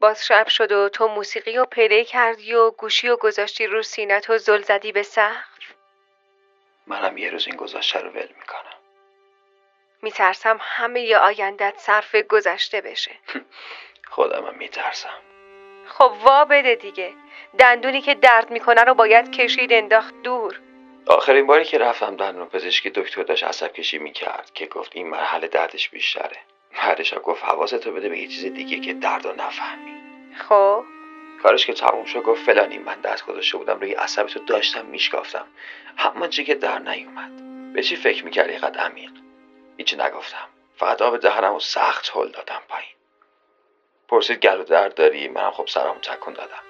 باز شب شد و تو موسیقی و پیدا کردی و گوشی و گذاشتی رو سینت و زل زدی به سقف؟ منم یه روز این گذاشته رو ول می‌کنم. میترسم همه ی آیندت صرف گذشته بشه. خودمم میترسم. خب وا بده دیگه. دندونی که درد می‌کنه رو باید کشید انداخت دور. آخرین باری که رفتم دندون پزشکی دکتر داشت عصب کشی می‌کرد که گفت این مرحله دردش بیشتره. بعدش گفت حواستو بده به یه چیز دیگه که درد و نفهمی. خب. کارش که تموم شد گفت فلانی من دست گذاشته بودم روی عصب تو داشتم میشکافتم. اما چی که در نیومد. به چی فکر می‌کردی قد عمیق؟ هیچی نگفتم. فقط آب دهنم و سخت هل دادم پایین. پرسید گلو درد داری؟ منم خب سرم تکون دادم.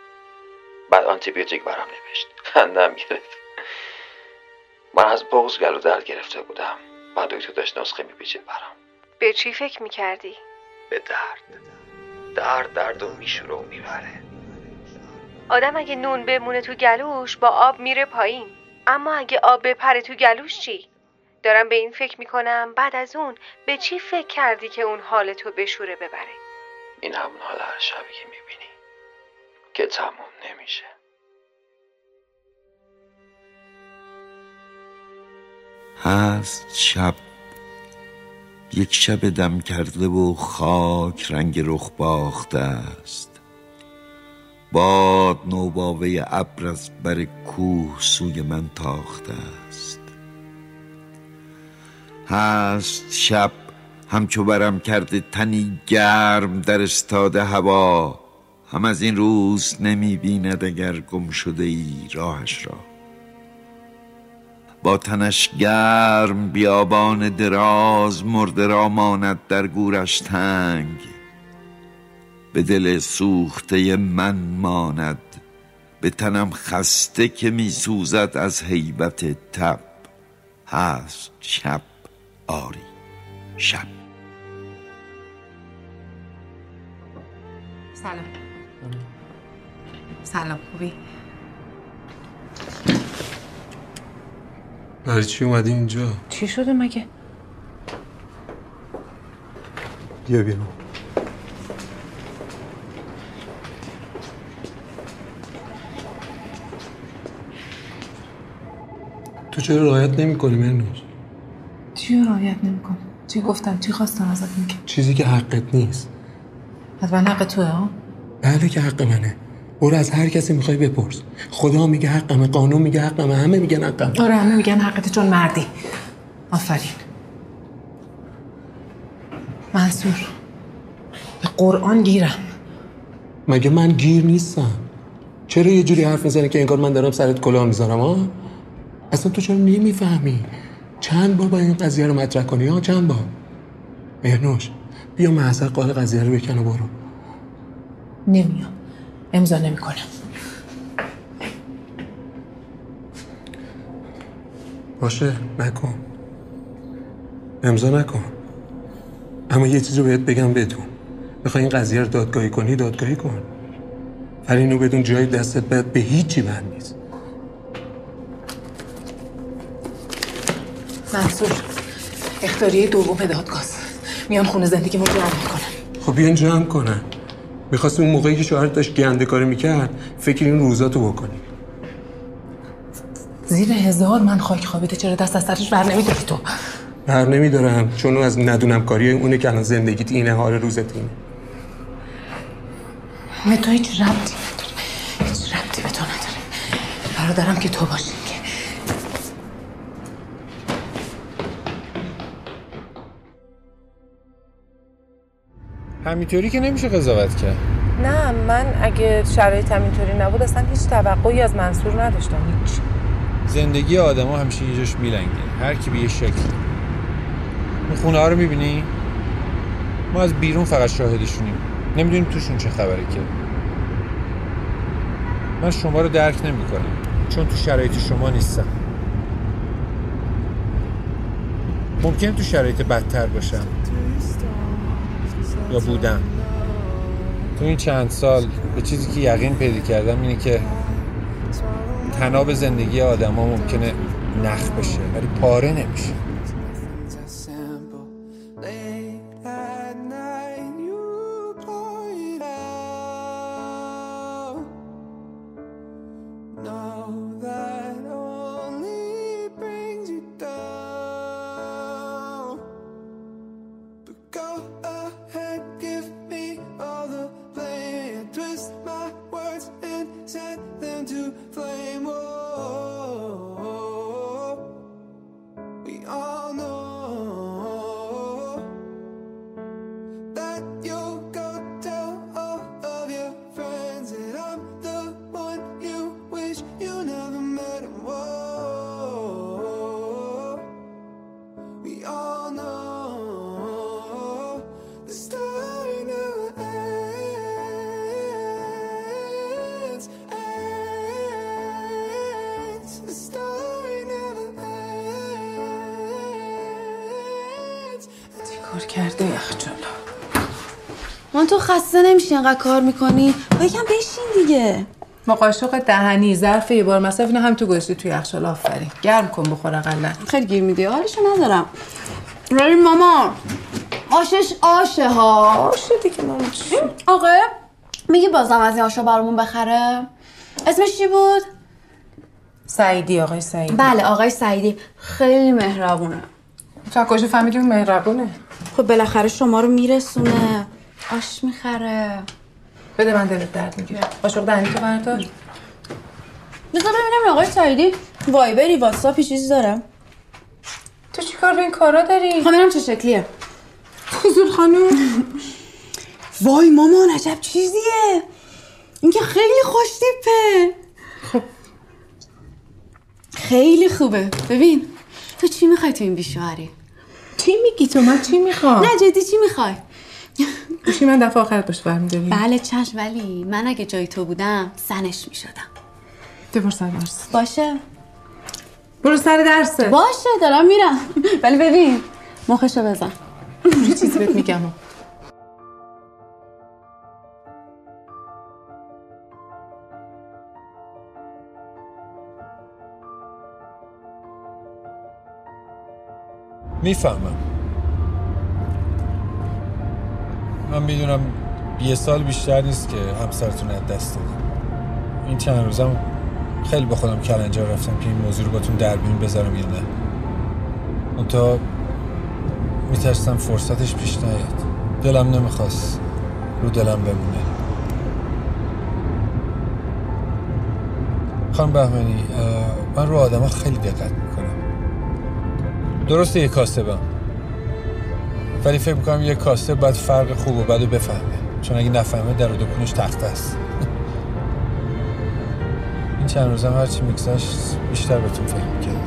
بعد آنتیبیوتیک برام نوشت. خندم گرفت. من از بغز گلو درد گرفته بودم. بعد دکتر داشت نسخه میپیچید برام. به چی فکر می‌کردی؟ به درد. درد درد و میشوره و می‌بره. آدم اگه نون بمونه تو گلوش با آب میره پایین. اما اگه آب بپره تو گلوش چی؟ دارم به این فکر می‌کنم. بعد از اون به چی فکر کردی که اون حال تو بشوره ببره؟ این همون حال هر شبی که می‌بینی که تموم نمیشه. هست شب یک شب دم کرده و خاک رنگ رخ باخته است. باد نوباوه ابر از بر کوه سوی من تاخته است. هست شب همچو برم کرده تنی گرم در استاد هوا. هم از این روز نمی بیند اگر گم شده ای راهش را. با تنش گرم بیابان دراز مرده را ماند در گورش تنگ. به دل سوخته من ماند به تنم خسته که می سوزد از حیبت تب. هست شب آری شب. سلام. سلام خوبی؟ برای چی اومدی اینجا؟ چی شده مگه؟ بیا بیرون. تو چرا رعایت نمی کنی مرنوز؟ چی رعایت نمی‌کنم؟ چی گفتم؟ چی خواستم ازت میگه چیزی که حقت نیست. من حق توه ها؟ بله که حق منه. برو از هر کسی می‌خوای بپرس. خدا میگه حقمه قانون میگه حقمه همه میگن حقمه. آره همه میگن حقت چون مردی. آفرین. منصور به قرآن گیرم. مگه من گیر نیستم؟ چرا یه جوری حرف می‌زنی که انگار من دارم سرت کلاه می‌ذارم ها اصلا تو چرا نمی‌فهمی؟ چند بار باید این قضیه رو مطرح کنی ها چند بار؟ مهرنوش بیا محضر قال قضیه رو بکن و برو. نمیام. امضا نمی‌کنم باشه نکن. امضا نکن. اما یه چیزی رو بهت بگم بدون. می‌خوای این قضیه رو دادگاهی کنی دادگاهی کن. ولی اینو بدون جای دستت باید به هیچی بند نیست. منصور اختاریه دوم دادگاست میان خونه زندگی رو جمع می‌کنم خب بیان جمع کنن. می‌خواست اون موقعی که شوهرت داشت گنده کاری می‌کرد فکر این روزاتو بکنی زیر هزار من خاک خوابیده چرا دست از سرش بر نمیداری تو؟ بر نمیدارم چون از ندونم کاری اونه که الان زندگیت اینه حال روزت اینه. به تو هیچ ربطی نداره هیچ ربطی به تو نداره. برادرم که تو باشی. همینطوری که نمیشه قضاوت کرد. نه من اگه شرایط اینطوری نبود اصلا هیچ توقعی از منصور نداشتم هیچ. زندگی آدما همیشه یه جاش میلنگه هر کی به یه شکل این خونه ها رو می‌بینی؟ ما از بیرون فقط شاهدشونیم. نمی‌دونیم توشون چه خبره که. من شما رو درک نمی‌کنم چون تو شرایط شما نیستم. ممکن تو شرایط بدتر باشم. یا بودم تو این چند سال به چیزی که یقین پیدا کردم اینه که تناب زندگی آدم ها ممکنه نخ بشه ولی پاره نمیشه. انقدر کار می‌کنی؟ بگم بشین دیگه. ما قاشق دهنی ظرف یه بار مصرف اینو هم تو گذاشتی توی یخچال آفرین. گرم کن بخور اقلا. خیلی گیر میدی. حالشو ندارم. ولی ماما. آشش آشه ها. باشه دیگه ماما. آقا میگی بازم از این آشا برامون بخره؟ اسمش چی بود؟ سعیدی آقای سعیدی. بله آقای سعیدی. خیلی مهربونه. تو کجا فهمیدی مهربونه؟ خب بالاخره شما رو میرسونه. آش می‌خره. بده من دلت درد می‌گیره قاشق دهنی تو بردار. بذار ببینم آقای سعیدی وایبری واتساپی چیزی داره تو چی کار به این کارا داری؟ خب ببینم چه شکلیه. فضول خانوم وای مامان عجب چیزیه. این که خیلی خوش تیپه. خب. خیلی خوبه. ببین تو چی می‌خوای تو این بیشوهری چی میگی تو؟ من چی می‌خوام؟ نه جدی چی می‌خوای؟ گوشی من دفعه آخرت باشه برمیداری بله چشم ولی من اگه جای تو بودم زنش می‌شدم. برو سر درس. باشه. برو سر درسه باشه دارم میرم. ولی ببین مخشو بزن. چه چیزی بهت میگم. می‌فهمم. من می‌دونم یه سال بیشتر نیست که همسرتون از دست دادیم این چند روزم خیلی با خودم کلنجار رفتم که این موضوع رو باتون در بین بذارم یا نه. اون تا میترسم فرصتش پیش نیاد. دلم نمی‌خواست رو دلم بمونه. خانم بهمنی من رو آدم خیلی دقت می‌کنم. درسته یه کاسبم. ولی فکر می‌کنم یه کاسب باید فرق خوب و بد رو بفهمه. چون اگه نفهمه در دکونش تخته است. این چند روزم هرچی میگذشت بیشتر بهتون فکر می‌کردم.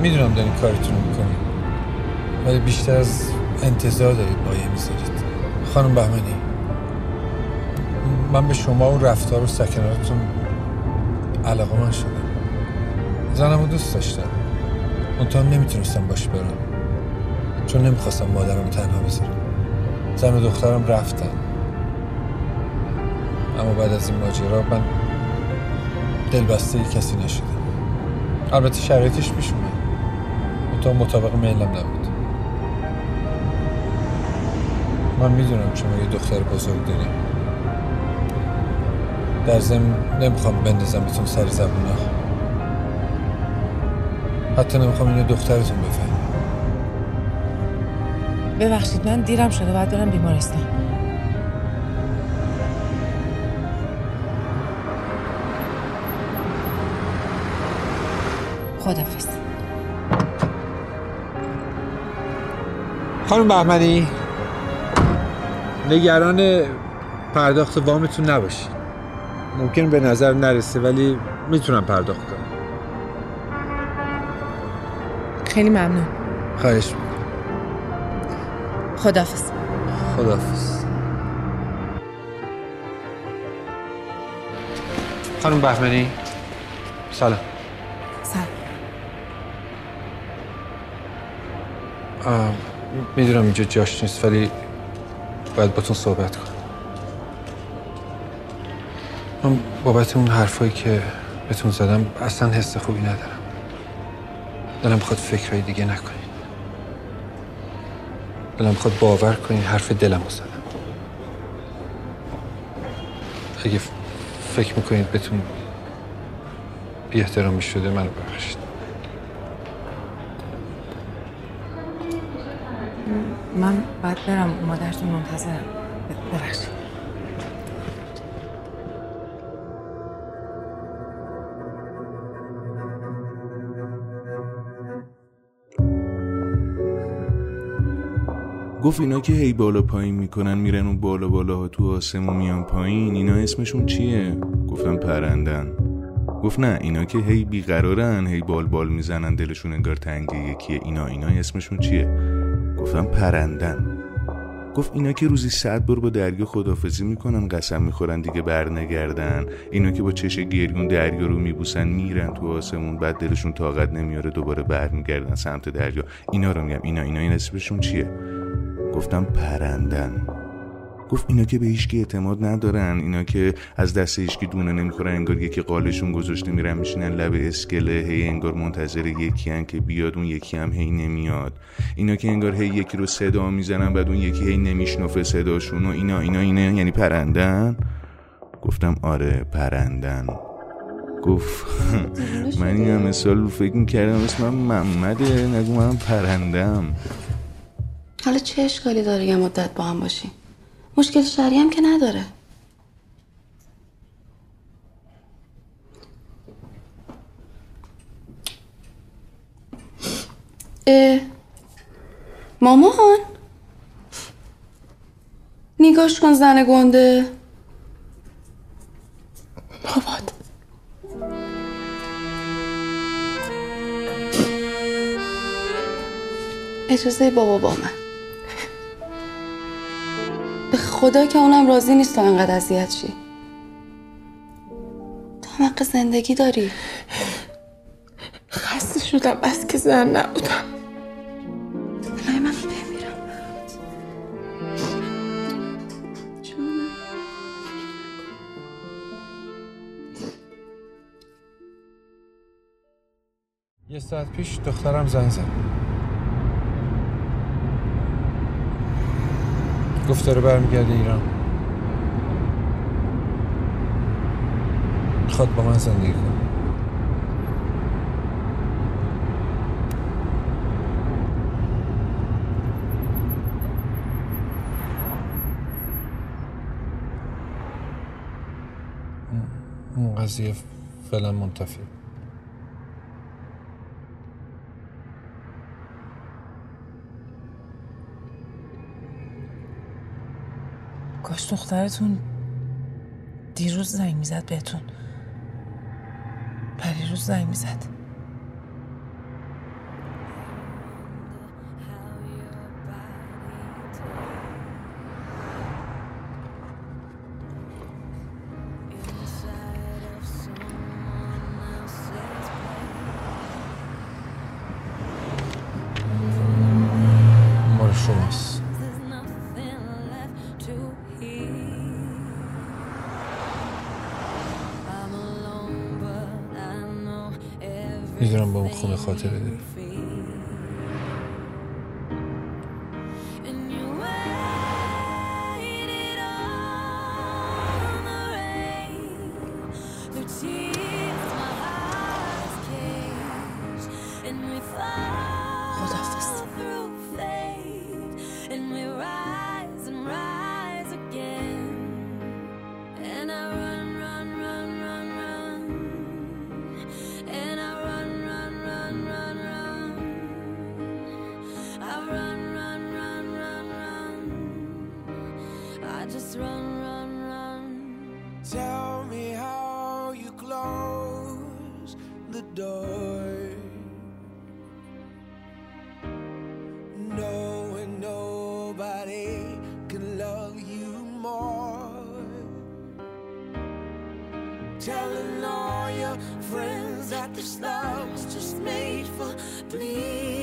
می‌دونم دارین کارتون رو می‌کنین. ولی بیشتر از انتظار دارید مایه می‌ذارید. خانم بهمنی من به شما و رفتار و سکناتتون علاقه من شدم. زنم رو دوست داشتم. منتها نمی‌تونستم باش برم. چون نمی‌خواستم مادرم تنها بذارم. زن و دخترم رفتن. اما بعد از این ماجرا من دلبسته کسی نشدم. البته شرایطش پیش اومد. منتها مطابق میلم نبود. من می‌دونم شما یه دختر بزرگ داریم در ضمن نمی‌خوام بندازم بهتون سر زبونا حتی نمی‌خوام اینو دخترتون بفهم ببخشید من دیرم شده باید برم بیمارستان. خدافز خانم بهمنی نگران پرداخت وامتون نباشید ممکن به نظر نرسه ولی می‌تونم پرداخت کنم. خیلی ممنون. خواهش خدافز خداحافظ. خانم بهمنی سلام. سلام. می‌دونم اینجا جاش نیست ولی باید باتون صحبت کنم. من بابت اون حرفایی که بهتون زدم اصلا حس خوبی ندارم. دلم خود فکرهای دیگه نکنید دلم خود باور کنید حرف دلم زدم. اگه فکر می‌کنید بهتون بی احترامی شده منو ببخشید. من باید برم مادرتون منتظرم. ببخشید. گفت اینا که هی بالا پایین می‌کنن میرن اون بالا بالاها تو آسمون میان پایین. اینا اسمشون چیه؟ گفتم پرندن. گفت نه اینا که هی بیقرارن هی بال بال می‌زنن دلشون انگار تنگ یکیه. اینا اینا اسمشون چیه؟ گفتم پرندن. گفت اینا که روزی صد بار با دریا خدافزی می‌کنن قسم می‌خورن دیگه برنگردن. اینا که با چش گریون دریا رو میبوسن میرن تو آسمون بعد دلشون طاقت نمیاره دوباره برمیگردن سمت دریا. اینا رو میگم. اینا اینا این اسمشون چیه؟ گفتم پرندن. گفت اینا که به هیچکی اعتماد ندارن اینا که از دست هیچکی دونه نمی‌خورن انگار یکی قالشون گذاشته میرن میشینن لب اسکله هی انگار منتظر یکی هن که بیاد اون یکی هم هی نمیاد. اینا که انگار هی یکی رو صدا می‌زنن بعد اون یکی هی نمیشنفه صداشون و اینا اینا اینا یعنی پرندن؟ گفتم آره پرندن. گفت من این همه سال فکر می‌کردم اسمم محمده نگو من پرندم. حالا چه اشکالی داره یه مدت با هم باشیم مشکل شرعی هم که نداره. اه مامان؟ نگاش کن زن گنده. بابات. اجازه بابا با من. به خدا که اونم راضی نیست تا انقدر اذیت شی. تو هم حق زندگی داری. خسته شدم بس که زن نبودم. من بمیرم. یه ساعت پیش دخترم زنگ زد. گفت داره برمیگرده ایران. می‌خواد با من زندگی کنه. اون- قضیه فعلا منتفی کاش دخترتون دیروز زنگ می‌زد بهتون. پریروز زنگ می‌زد. خاطره Friends that this love's just made for bleeding.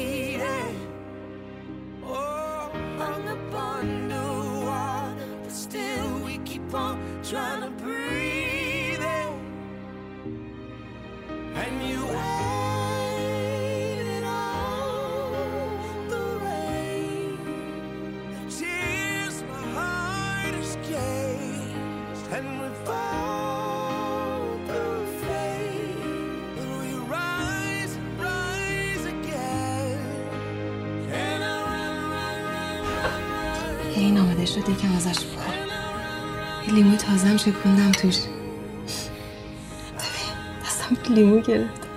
یکم ازش بخور. یه لیموی تازم شکوندم توش. ببین دستم لیمو گرفت.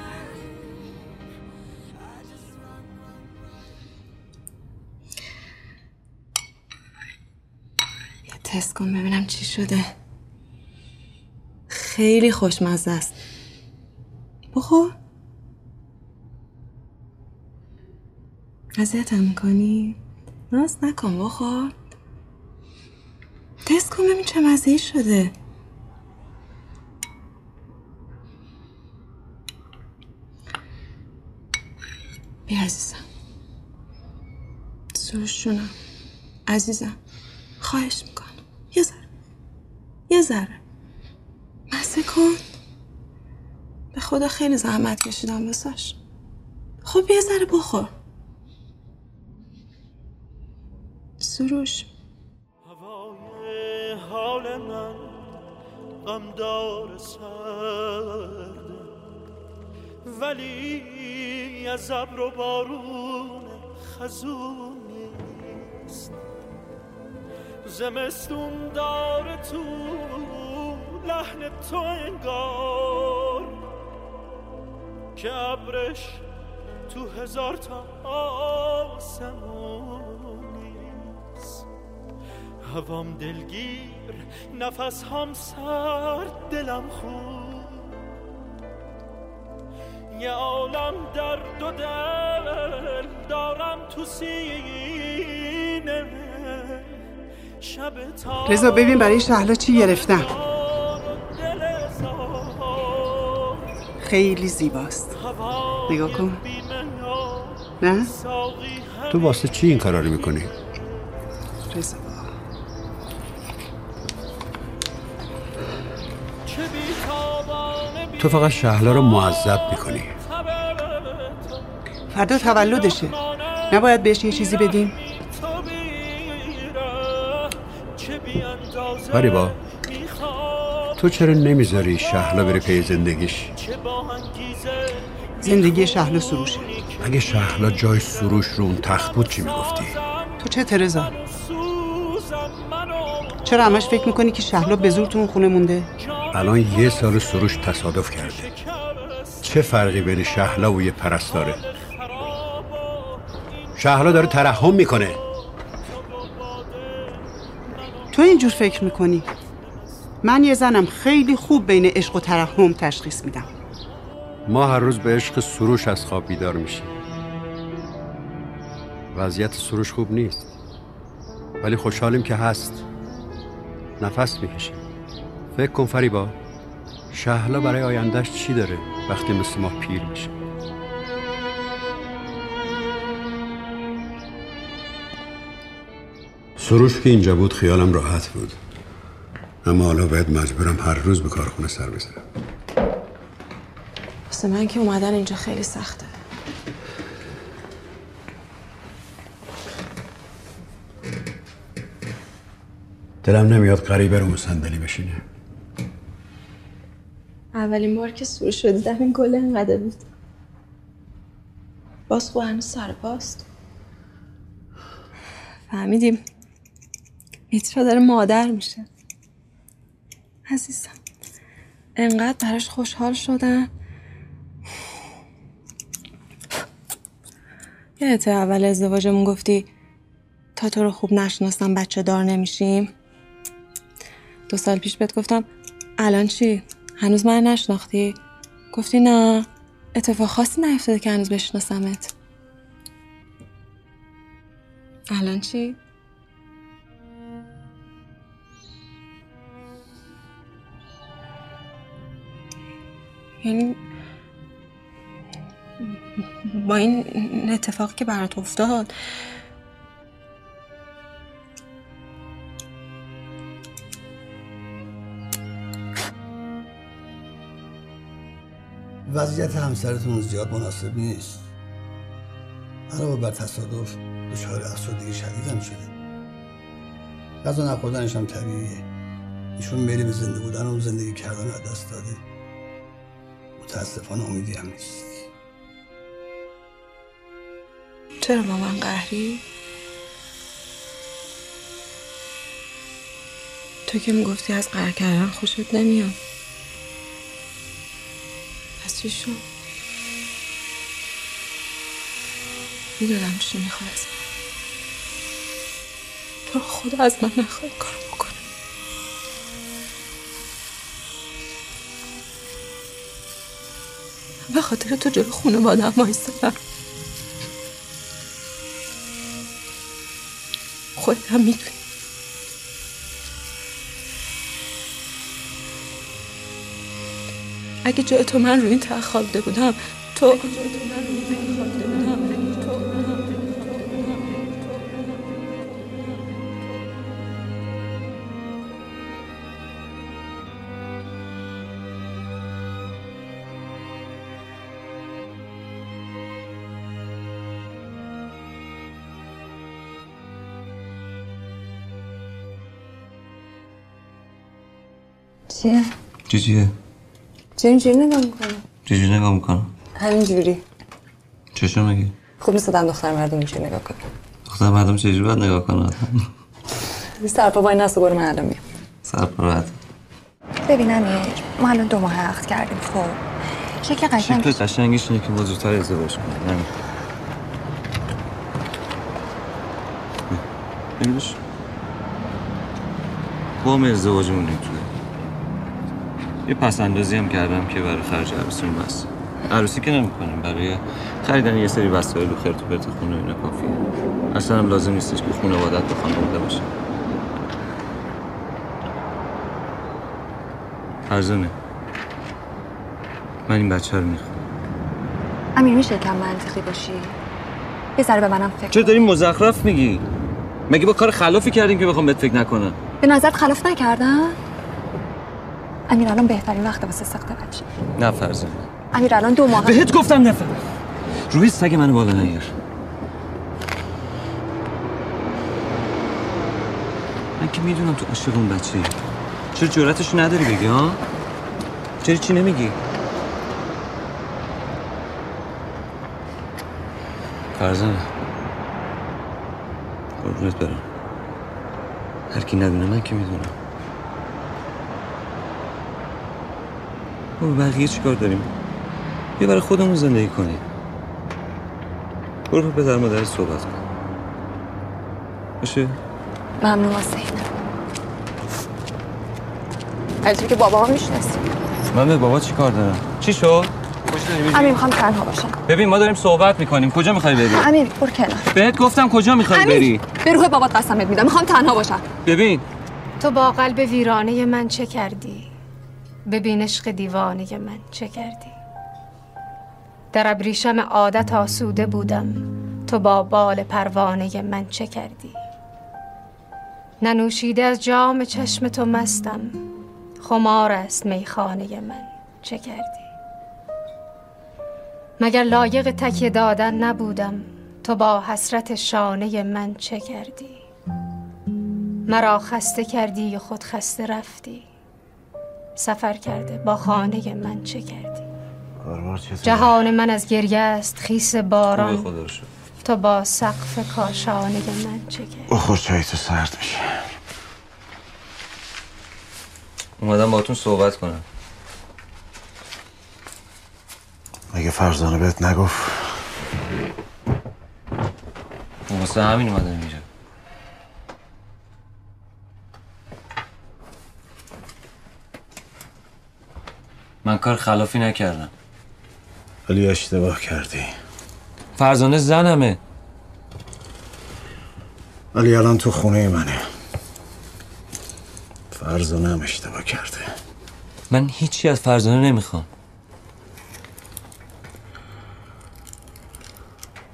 یه تست کن ببینم چی شده. خیلی خوشمزه است. بخور. اذیتم می‌کنی؟ ناز نکن بخور. تست کن ببین چه مزه شده. بیا عزیزم. سروشونم. عزیزم. خواهش می‌کنم. یه ذره. یه ذره. مزه کن. به خدا خیلی زحمت کشیدم بساش خب یه ذره بخور. سروش. حال من غمدار سرده. ولی از ابر و بارون خزون نیست. زمستون داره تو لحن تو انگار. که ابرش تو هزار تا آسمون نیست. هوام دلگیر نفس هم سرد دلم خوب یه عالم درد و دل دارم تو سینه. شب تا رضا ببین برای شهلا چی گرفتم. خیلی زیباست. نگاه کن. نه؟ تو واسه چی این کارا رو می‌کنی؟ رضا. تو فقط شهلا رو معذب می‌کنی. فردا تولدشه. نباید بهش یه چیزی بدیم. فریبا تو چرا نمی‌ذاری شهلا بره پی زندگیش؟ با زندگی شهلا سروشه. اگه شهلا جای سروش رو اون تخت بود چی می‌گفتی؟ تو چه ترزا؟ چرا همش فکر می‌کنی که شهلا به زور تو اون خونه مونده؟ الان یه سال سروش تصادف کرده. چه فرقی بین شهلا و یه پرستاره؟ شهلا داره ترحم می‌کنه. تو اینجور فکر می‌کنی؟ من یه زنم خیلی خوب بین عشق و ترحم تشخیص میدم. ما هر روز به عشق سروش از خواب بیدار میشیم. وضعیت سروش خوب نیست. ولی خوشحالیم که هست. نفس می‌کشیم. فکر کن فریبا شهلا برای آیندهش چی داره وقتی مثل ما پیر میشه؟ سروش که اینجا بود خیالم راحت بود. اما حالا باید مجبورم هر روز به کارخونه سر بزنم. واسه من که اومدن اینجا خیلی سخته. دلم نمیاد غریبه رو صندلی بشینه. اولین بار که سور شدیدم این گل انقدر بود. باز خب هنوز سر پاست. فهمیدیم میترا داره مادر میشه. عزیزم انقدر براش خوشحال شدم. یادت اول ازدواجمون گفتی تا تو رو خوب نشناسم بچه دار نمیشیم. دو سال پیش بهت گفتم الان چی؟ هنوز من نشناختی؟ گفتی نه اتفاق خاصی نیفتاده که هنوز بشناسمت الان چی؟ یعنی با این اتفاقی که برات افتاد وضعیت همسرتون زیاد مناسب نیست. علاوه بر تصادف دچار افسردگی شدیدم شده. غذا نخوردنش هم طبیعیه. ایشون میلی به زنده بودن و زندگی کردن از دست داده. متاسفانه امیدی هم نیست. چرا با من قهری؟ تو که می‌گفتی از قرار کردن خوشت نمیاد. چی شد می‌دونم چی می‌خوای از من. تو خدا از من نخواه این کارو بکنم به خاطر تو جلو خونه هم وایستادم خودت هم می‌دونی اگه جای تو من روی این تخت خوابیده بودم تو چیه؟ چی چیه؟ چرا اینجوری نگاه می‌کنی؟ چجوری نگاه می‌کنم؟ همینجوری چشم مگه؟ خوب نیست آدم دختر مردم اینجوری نگاه کنه دختر مردم چجوری باید نگاه کنه سرپا وای نست برو من الان میام سرپا راحت ببین امیر ما الان دو ماه عقد کردیم خب شکل قشنگ شکل قشنگش اینه که ما زودتر ازدواج کنیم ببینش با هم ازدواجمون نمی‌تونه یه پس اندازی هم کردم که برای خرج عروسیمون بس. عروسی که نمی‌کنیم برای خریدن یه سری وسایل و خرت و پرت خونه اینا کافیه. اصلا هم لازم نیستش که خانوادت به خانواده باشه. فرزانه من این بچه رو می‌خوام. امیر میشه کم منطقی باشی؟ یه ذره به منم فکر چرا داری مزخرف میگی؟ مگه با کار خلافی کردیم که بخوام بهت فکر نکنم؟ به نظرت خلاف نکردم؟ امیر الان بهترین وقت واسه ساخت بچه نه فرزانه امیر الان دو ماه بهت گفتم نفر روی سگ منو بالا نیار من که می‌دونم تو عاشق اون بچه چرا جراتش نداری بگی ها؟ چرا چی نمیگی؟ فرزانه قربونت برم. هر کی ندونه من که می‌دونم. ما بقیه چیکار داریم؟ بیا برای خودمون زندگی کنیم. برو پدر مادر صحبت کن باشه؟ ممنون واسه این همینطور که بابا هم می‌شناسی. من به بابا چی کار دارم؟ چی شد؟ امیر می‌خوام تنها باشم. ببین ما داریم صحبت می‌کنیم. کجا می‌خوای بری؟ امیر برو کنار. بهت گفتم کجا می‌خوای بری؟ به روح بابات قسمت میدم. می‌خوام تنها باشم. ببین. تو با قلب ویرانه من چه کردی؟ ببین عشق دیوانه من چه کردی؟ در ابریشم عادت آسوده بودم. تو با بال پروانه من چه کردی؟ ننوشیده از جام چشم تو مستم. خمار است میخانه من چه کردی؟ مگر لایق تکیه دادن نبودم. تو با حسرت شانه من چه کردی؟ مرا خسته کردی خود خسته رفتی. سفر کرده. با خانه من چه کردی؟ جهان من از گریه است خیس باران. تو با سقف کاشانه من چه کردی؟ بخور چای تو سرد میشه. اومدم باتون صحبت کنم. مگه فرزانه بهت نگفت؟ واسه همین اومدم اینجا. من کار خلافی نکردم. ولی اشتباه کردی. فرزانه زنمه. ولی الان تو خونه منه. فرزانه هم اشتباه کرده. من هیچی از فرزانه نمی‌خوام.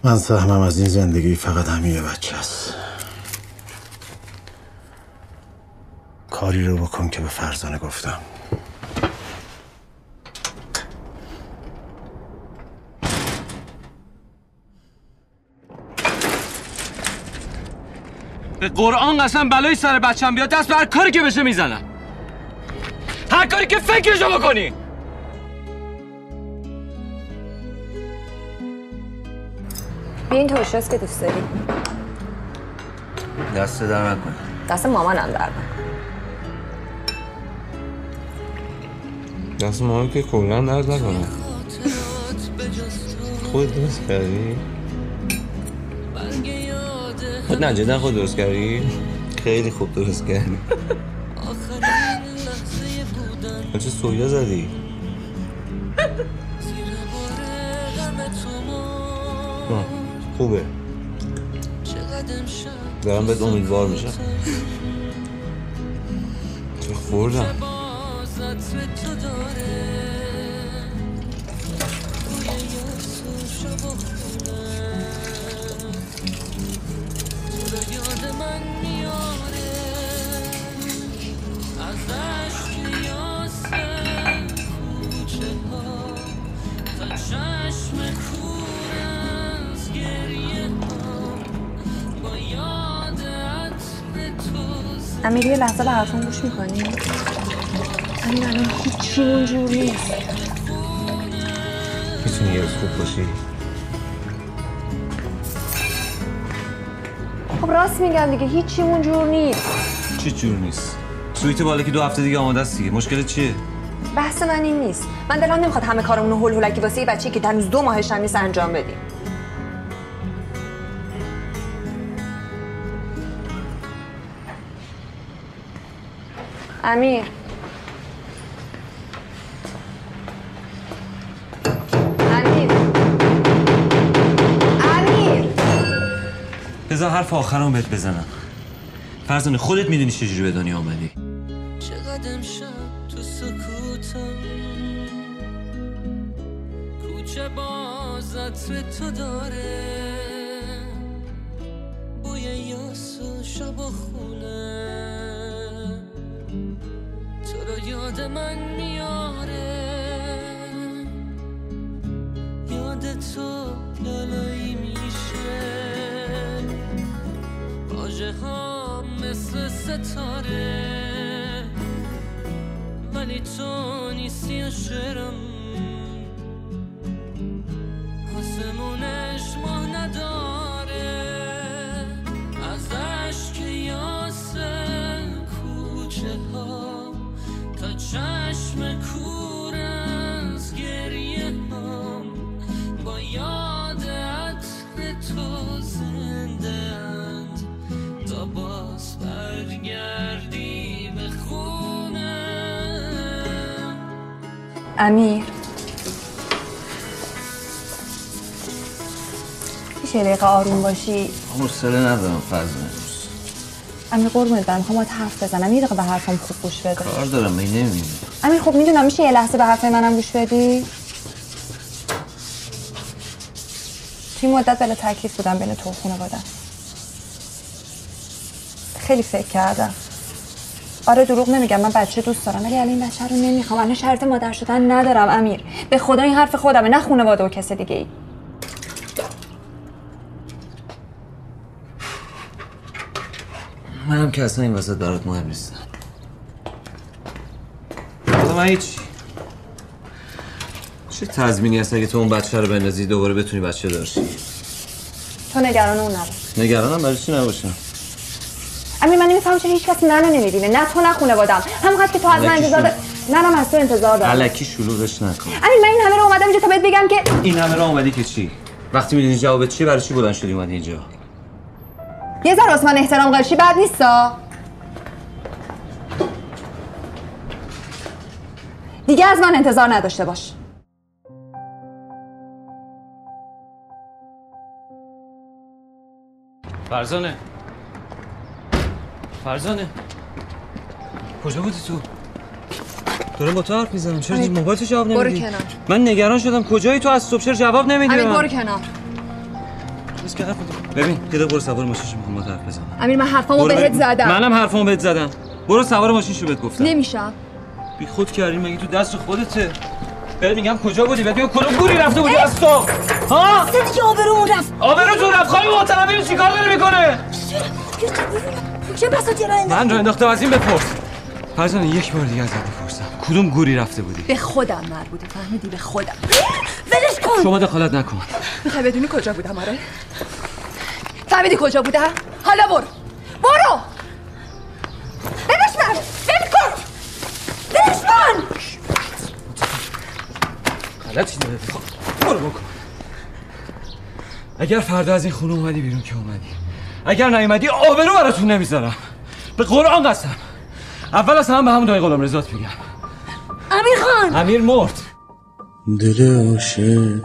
من سهمم از این زندگی فقط همین یه بچه است. کاری رو بکن که به فرزانه گفتم. به قرآن قسم بلای سر بچم بیاد دست به هر کاری که بشه می‌زنم. هر کاری که فکرشو بکنی. بیا این ترشاست که دوست داری. دست در نکن دست مامانم در دست مامان که کلا درد نکنه. خود درست کردی؟ خود نه جدا خود درست کردی؟ خیلی خوب درست کردی. چه سویا زدی؟ خوبه. دارم بهت امیدوار میشم. چه خوردم. امیر یه لحظه به حرفم گوش می‌کنی؟ امیر الان هیچی اونجور نیست می‌تونی یه روز خوب باشی؟ خب راست میگم دیگه هیچی اونجور نیست. چی جور نیست؟ سویت بالا که دو هفته دیگه آماده است دیگه. مشکل چیه؟ بحث من این نیست. من دلم نمی‌خواد همه کارمون رو هول هولکی واسه یه بچه که هنوز دو ماهش هم نیست انجام بدیم. امیر. امیر. امیر. بذار حرف آخرم بهت بزنم. فرزانه خودت می‌دونی چجوری به دنیا آمدی چقدر امشب تو سکوتم. کوچه باز عطر تو داره. بوی یاس و شب و خونه. یاد من میاره. یاد تو لالایی میشه. واژه ها مثل ستاره. ولی تو نیستی و شعرم آسمونش ماه نداره امیر. میشه دقیقه آروم باشی. حوصله ندارم فرزانه امیر قربونت برم. می‌خوام باهات حرف بزنم. یه دقیقه به حرفم خوب گوش بده. کار دارم می نمی‌بینی امیر خب می‌دونم میشه یه لحظه به حرف منم گوش بدی؟ توی مدت بلا تکلیف بودم بین تو و خانوادم خیلی فکر کردم. آره دروغ نمیگم من بچه دوست دارم ولی الان این بچه رو نمی‌خوام. الان شرط مادر شدن ندارم امیر. به خدا این حرف خودمه نه خانواده و کس دیگه ای منم که اصلا این وسط برات مهم نیستم من هیچ چه تضمینی هست اگه تو اون بچه رو بندازی دوباره بتونی بچه داشتی؟ تو نگران اون نباش. نگرانم برای چی نباشم؟ امیر من نمیفهم چرا هیچ کسی منو نمی‌بینه. نه تو نه خانوادم همونقدر که تو از من الکی انتظار نه نه من از تو انتظار دارم. علکی شلوغش نکن. امیر من این همه رو اومدم اینجا تا بهت بگم که این همه راه اومدی که چی؟ وقتی می‌دونی جوابت چی برای چی بلند شدی اومدی اینجا؟ یه ذره من احترام قلشی بد نیستا دیگه از من انتظار نداشته باش. فرزانه. فرزانه. کجا بودی تو؟ دارم با تو حرف می‌زنم. چرا موبایل تو جواب برو نمیدی؟ کنار. من نگران شدم. کجایی تو؟ از صبح چرا جواب نمیدی امیر؟ برو کنار. بس که حرف. ببین یه برو سوار ماشین شو می‌خوام با تو حرف بزنم. امیر من حرفامو برو بهت. زدم. منم حرفامو بهت زدم. برو سوار ماشین شو بهت گفتم. نمیشم. بی خود کردی مگه تو دست خودته؟ بهت میگم کجا بودی؟ بهت میگم کدوم گوری رفته بودی از تو ها؟ دیگه آبرومون رفت. آبروتون رفت. خانم محترم ببین چیکار داره می‌کنه؟ چه بساطی را من رو انداختم از این بپرس. فرزانه یک بار دیگه ازت بپرسم کدوم گوری رفته بودی؟ به خودم مربوطه. فهمیدی به خودم. ولش کن. شما دخالت نکن. می‌خوای بدونی کجا بودم آره؟ فهمیدی کجا بودم؟ حالا برو. برو. من ول کن. بدش من غلطی خب برو بکن. اگر فردا از این خونه اومدی بیرون که اومدی؟ اگر نیومدی آبرو براتون نمی‌ذارم. به قرآن قسم. اول از همه به همون دای غلام رضات میگم. امیر خان! امیر مرد. دل عاشق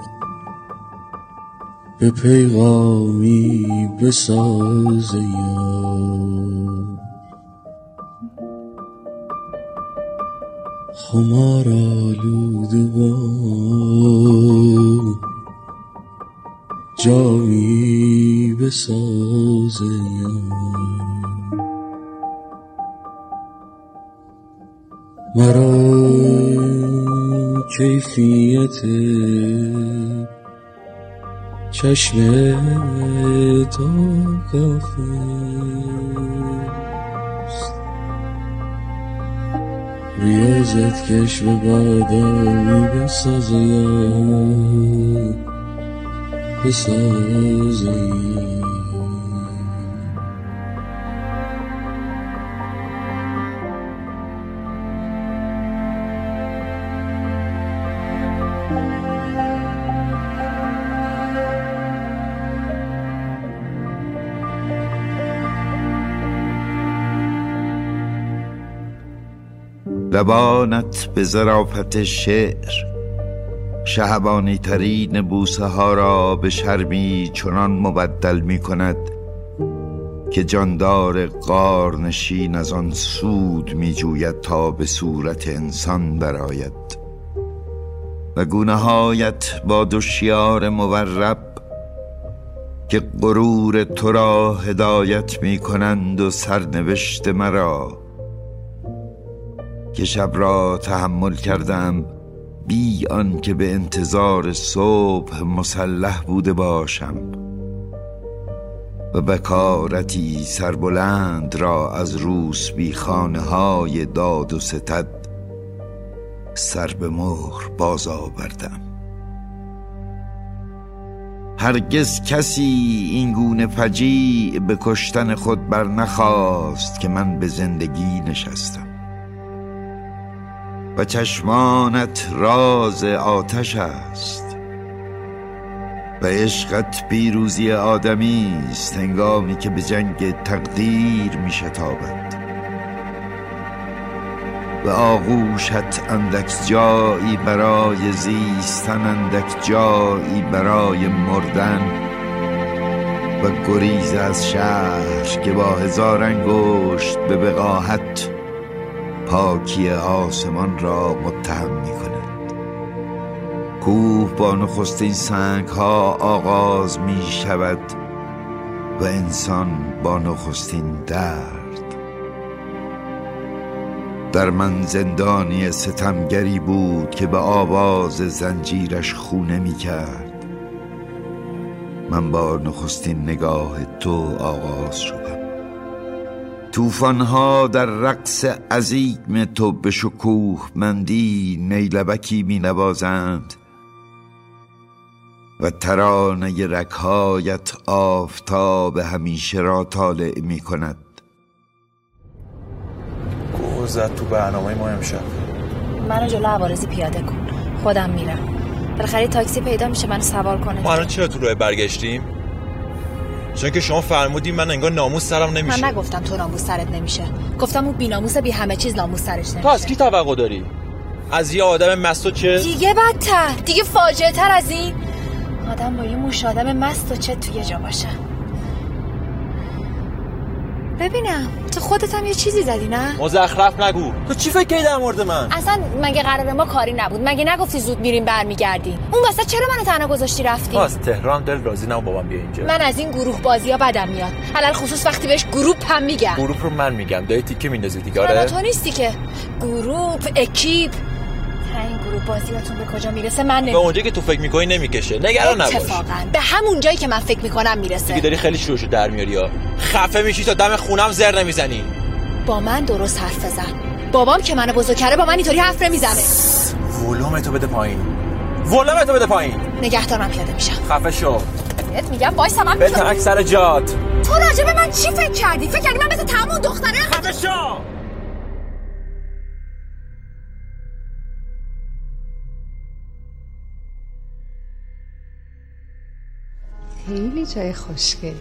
به پیغامی بساز خمار آلود با. جامی بساز یار مرا کیفیت چشم تو کافیست ریاضت کش به بادامی بسازه. لبانت به ظرافت شعر. شهبانی ترین بوسه ها را به شرمی چنان مبدل می کند که جاندار قارنشین از آن سود می جوید تا به صورت انسان درآید و گونه هایت با دو شیار مورب که غرور تو را هدایت می کنند و سرنوشت مرا که شب را تحمل کردم بی آن که به انتظار صبح مسلح بوده باشم و بکارتی سربلند را از روس بی خانه های داد و ستد سر به مهر باز آوردم. هرگز کسی این گونه فجیع به کشتن خود بر نخواست که من به زندگی نشستم. و چشمانت راز آتش است. و عشقت پیروزی آدمی است هنگامی که به جنگ تقدیر می شتابد. و آغوشت اندک جایی برای زیستن اندک جایی برای مردن. و گریز از شهر که با هزار انگشت به وقاحت پاکی آسمان را متهم می کند کوه با نخستین سنگ ها آغاز می شود و انسان با نخستین درد. در من زندانی ستمگری بود که به آواز زنجیرش خونه می کرد من با نخستین نگاه تو آغاز شدم. توفانها در رقص عظیم تو به شکوه مندی نیلبکی می نوازند و ترانه رکهایت آفتاب همیشه را طالع می کند. زد تو برنامه ما امشب منو جلو عوارضی پیاده کن. خودم میرم. بالاخره تاکسی پیدا میشه منو سوار کنه. ما الان چرا تو راه برگشتیم؟ چون که شما فرمودین من انگار ناموس سرم نمیشه. من نگفتم تو ناموس سرت نمیشه. گفتم اون بیناموس بی همه چیز ناموس سرش نمیشه. تو از کی توقع داری؟ از یه آدم مست و چه؟ دیگه بدتر. دیگه فاجعه تر از این. آدم با یه موش آدم مست و چه توی جا باشه. ببینم تو خودت هم یه چیزی زدی نه؟ مزخرف نگو. تو چی فکر کردی در مورد من؟ اصلا مگه قرار ما کاری نبود؟ مگه نگفتی زود میریم برمیگردیم؟ اون واسه چرا منو تنها گذاشتی رفتی؟ از تهران دل راضی نمو بابام بیا اینجا. من از این گروه بازی ها بدم میاد. علل خصوص وقتی بهش گروپ هم میگم گروپ رو من میگم. دایی تیکه میندازی دیگه آره؟ آره تو نیستی که. گروپ اکیپ. این گروه بازیاتون به کجا می‌رسه من به نمی‌دونم. اونجا که تو فکر می‌کنی نمی‌کشه. نگران نباش. اتفاقا. به همون جایی که من فکر می‌کنم می‌رسه. دیگه داری خیلی شروشو در میاری ها. خفه میشی تا دم خونم زر نمی‌زنی. با من درست حرف بزن. بابام که منو بزرگ کرده با من اینطوری حرف نمی‌زنه. ولوم تو بده پایین. ولوم تو بده پایین. نگهدارم پیاده میشم. خفه شو. بهت میگم وایسا من به اکثر جات. تو راجع به من چی فکر کردی؟ فکر کردی من مثل تمام دختره؟ خفه شو. خیلی جای خوشگلیه.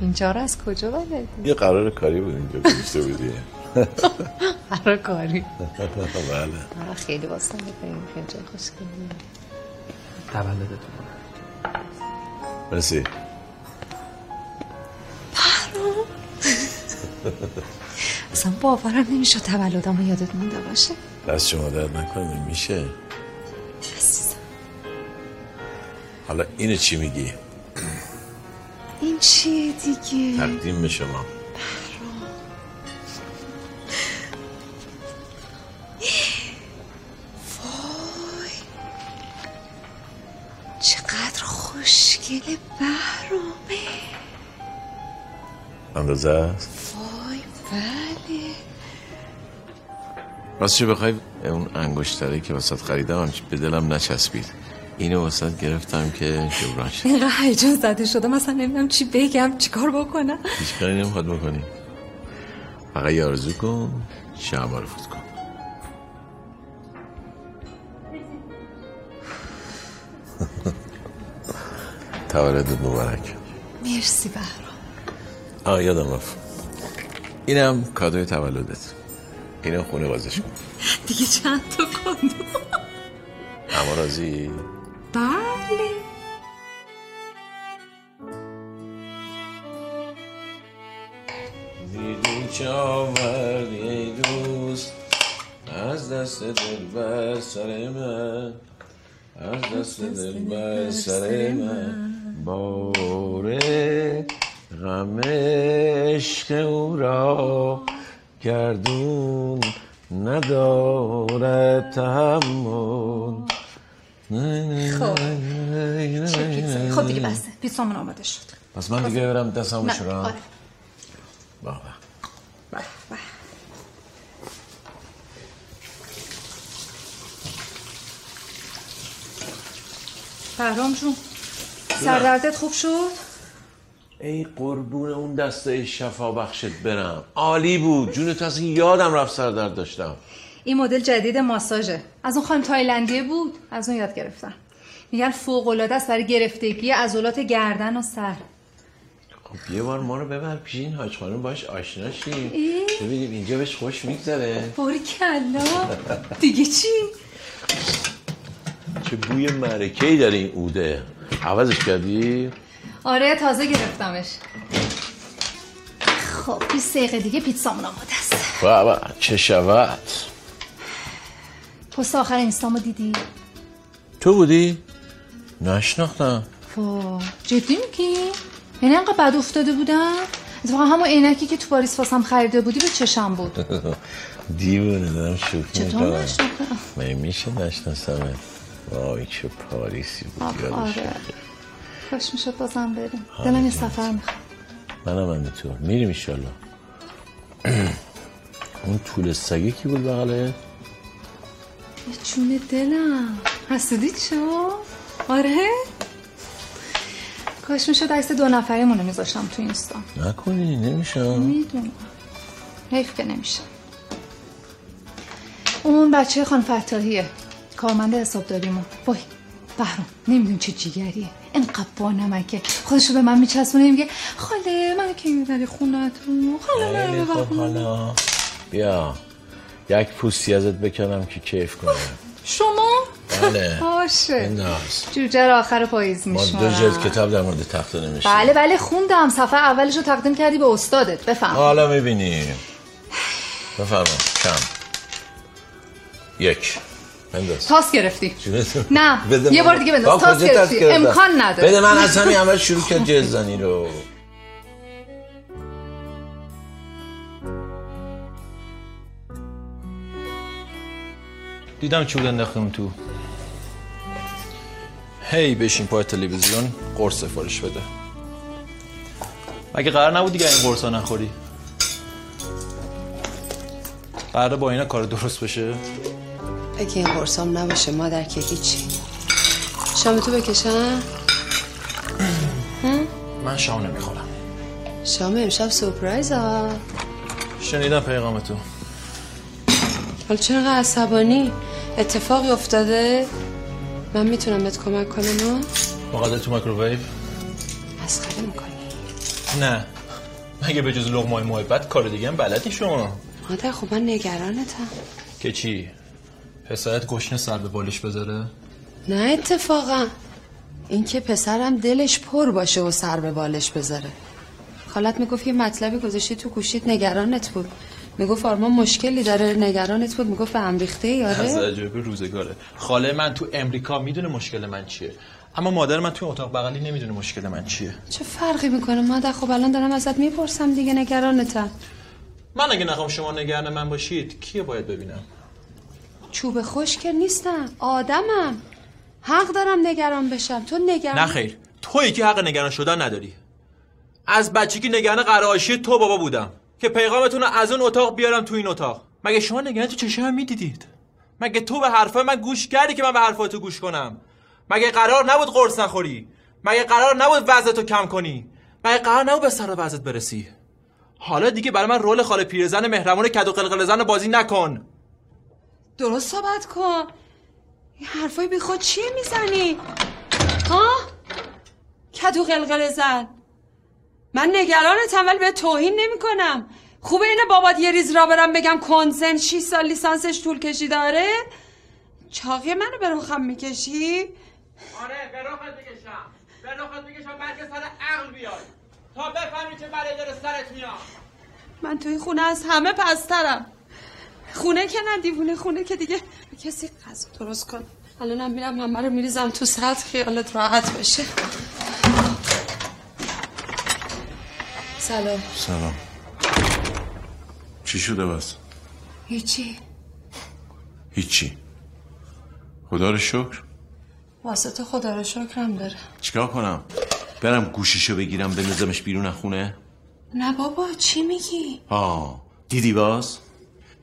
اینجا رو از کجا بلدی؟ یه قرار کاری بود اینجا گذاشته بودی. قرار کاری. بله. آره خیلی واسه خیلی خیلی جای خوشگلیه. تولدتون. مرسی. اصلا باورم نمیشه تولدم یادت مونده باشه. دست شما درد نکنه میشه؟ حالا اینو چی میگی؟ این چیه دیگه؟ تقدیم به شما. وای. چقدر خوشگل بهرامه. اندازه است؟ وای بله. راستش بخوای اون انگشتره که وسط خریدم به دلم نچسبید. اینو وسط گرفتم که جبران شه اینقدر هیجان زده شده. مثلا نمی‌دونم چی بگم چیکار بکنم؟ هیچ کاری نمی‌خواد بکنی. فقط یه آرزو کن شب رو فوت کن. تولدت مبارک. مرسی بهرام. آه یادم رفت. اینم کادوی تولدت. اینم خونه بازش کن. دیگه چند تا کندو اما راضی؟ بله دیدی چه آوردی ای دوست از دست دل بر سر من از دست دل بر سر من باره غم عشق او را گردون ندارد تحمل خب. خب دیگه بسته پیتزامون آماده شد پس من دیگه برم دستم نه، بشورم آره. بابا به به. بهرام جون سردردت خوب شد؟ ای قربون اون دسته شفا بخشت برم عالی بود جون تو اصلا یادم رفت سردرد داشتم این مدل جدید ماساژه. از اون خانم تایلندیه بود از اون یاد گرفتم. میگن فوق العاده است برای گرفتگی عضلات گردن و سر. خب یه بار ما رو ببر پیش این حاج خانم باش آشنا شیم؟ ببینیم اینجا بهش خوش میگذره. باری کلا. دیگه چی؟ چه بوی معرکه ای داره این اوده. عوضش کردی؟ آره تازه گرفتمش. خب 20 دقیقه دیگه پیتزامون آماده است. بابا چه شود؟ پست آخر اینستامو دیدی؟ تو بودی؟ نشناختم. وا جدی میگی؟ یعنی انقدر بد افتاده بودم؟ اتفاقا همون عینکی که تو پاریس واسم خریده بودی به چشم بود. دیوونه دارم شوخی چطور نشناختم؟ من میشه نشناسمه وای چه پاریسی بود آره. کاش می‌شد بازم بریم. دلم یه سفر می‌خواد. منم همینطور میریم ایشالله اون طول سگه کی بود بغله یه جون دلم. حسودی چو آره؟ کاش می‌شد عکس دو نفریمون رو میذاشتم تو اینستا. نکنی نمیشه. می‌دونم. حیف که نمیشه. اون بچه خان فتاحیه. کارمند حسابداریمون. وای بهرام نمیدون چه جیگریه. انقدر با نمکه. خودشو به من میچسبونه میگه خاله من که می‌بری خونتون خاله من بیا. یک پوستی ازت بکنم که کیف کنه شما؟ بله. باشه. جوجه رو آخر پاییز ما میشمارم. دو جلد کتاب در مورد تخته نمیشه بله بله خوندم. صفحه اولش رو تقدیم کردی به استادت. بفهم. حالا می‌بینی بفرما. کم. یک. بنداز. تاس گرفتی. نه. یه. بار دیگه بنداز. تاس گرفتی؟ امکان نداره. بده من از همین اول شروع کرد جزدانی رو. دیدم چی بود انداختم تو. هی بشین پای تلویزیون قرص سفارش بده. مگه قرار نبود دیگه این قرصا نخوری؟ قراره با اینا کار درست بشه؟ اگه این قرصام نباشه مادر که هیچی. شام تو بکشم؟ هم؟ من شام نمی‌خورم شام امشب سپرایز ها شنیدم پیغام تو حالا چرا عصبانی؟ اتفاقی افتاده؟ من می‌تونم بهت کمک کنم ها مقدر تو مایکروویو؟ مسخره می‌کنی. نه. مگه به جز لغمای محبت کار دیگه هم بلدی شما؟ مادر خب من نگرانتم. که چی؟ پسرت گشنه سر به بالش بذاره؟ نه اتفاقا. اینکه پسرم دلش پر باشه و سر به بالش بذاره. خالت می‌گفت یه مطلبی گذاشتی تو گوشیت نگرانت بود. می‌گفت آرمان مشکلی داره نگرانت بود. می‌گفت به هم ریخته از یاره عجایب روزگاره. خاله من تو امریکا می‌دونه مشکل من چیه. اما مادر من تو اتاق بغلی نمی‌دونه مشکل من چیه. چه فرقی می‌کنه؟ مادر خب الان دارم ازت می‌پرسم دیگه نگرانتم من اگه نخوام شما نگران من باشید کیه باید ببینم؟ چوب خشک نیستم. آدمم. حق دارم نگران بشم. تو نگران نه خیر. تویی که حق نگران شدن نداری. از بچگی نگران قراشی تو بابا بودم. که پیغامتون از اون اتاق بیارم تو این اتاق. مگه شما نگران تو چشم می‌دیدید؟ مگه تو به حرفای من گوش کردی که من به حرفای تو گوش کنم؟ مگه قرار نبود قرص نخوری؟ مگه قرار نبود وزنتو کم کنی؟ مگه قرار نبود به سر وزنت برسی؟ حالا دیگه برای من رول خاله پیرزن مهربون کد و قلقل زن بازی نکن. درست صحبت کن. این حرفای بی خود چیه می‌زنی؟ ها؟ کدو قلقل زن. من نگرانتم ولی به توهین نمی کنم خوبه اینه بابات یه ریز را برم بگم کنسن 6 سال لیسانسش طول کشیده آره چاقی منو به رخم می‌کشی؟ آره به رخت بکشم به رخت بکشم بلکه سر عقل بیای. تا بفهمی چه بلایی داره سرت میاد. من توی خونه از همه پسترم. خونه که نه دیوونه خونه که دیگه. کسی غذا درست کن. الانم میرم همه رو میریزم تو سطح خیالت راحت بشه. سلام. سلام. چی شده بس؟ هیچی. هیچی. خدا رو شکر. واسه تو خدا رو شکرم داره. چیکار کنم؟ برم گوشیشو بگیرم بندازمش بیرون خونه؟ نه بابا چی میگی؟ آه دیدی باز؟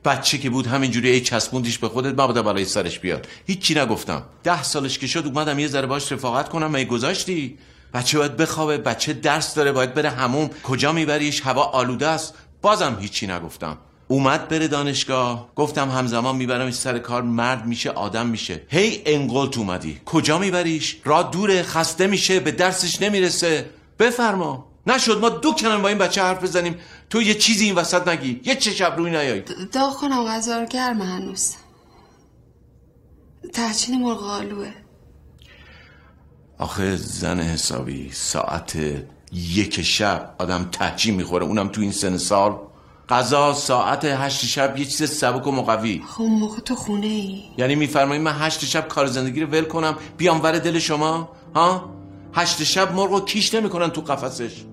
بچه که بود همینجوری ای چسبوندیش به خودت مبادا برای سرش بیاد. هیچی نگفتم. ده سالش که شد اومدم یه ذره باش رفاقت کنم می گذاشتی؟ بچه باید بخوابه بچه درس داره باید بره هموم کجا میبریش؟ هوا آلوده است. بازم هیچی نگفتم. اومد بره دانشگاه. گفتم همزمان میبرمش سر کار. مرد میشه آدم میشه. هی انقلت اومدی. کجا میبریش؟ راه دوره خسته میشه به درسش نمی‌رسه. بفرما. نشد ما دو کنن با این بچه حرف بزنیم. تو یه چیزی این وسط نگی. یه چه شب روی نیایی داغ کنم غذا رو گرمه هنوز. تحچین مرغ آلوه. آخه زن حسابی ساعت یک شب آدم تحجیم می‌خوره. اونم تو این سن سال. غذا ساعت هشت شب یه چیز سبک و مقوی. خب موقع تو خونه ای یعنی میفرمایید من هشت شب کار زندگی رو ول کنم بیام ور دل شما؟ ها؟ هشت شب مرغ رو کیش نمی‌کنن تو قفسش.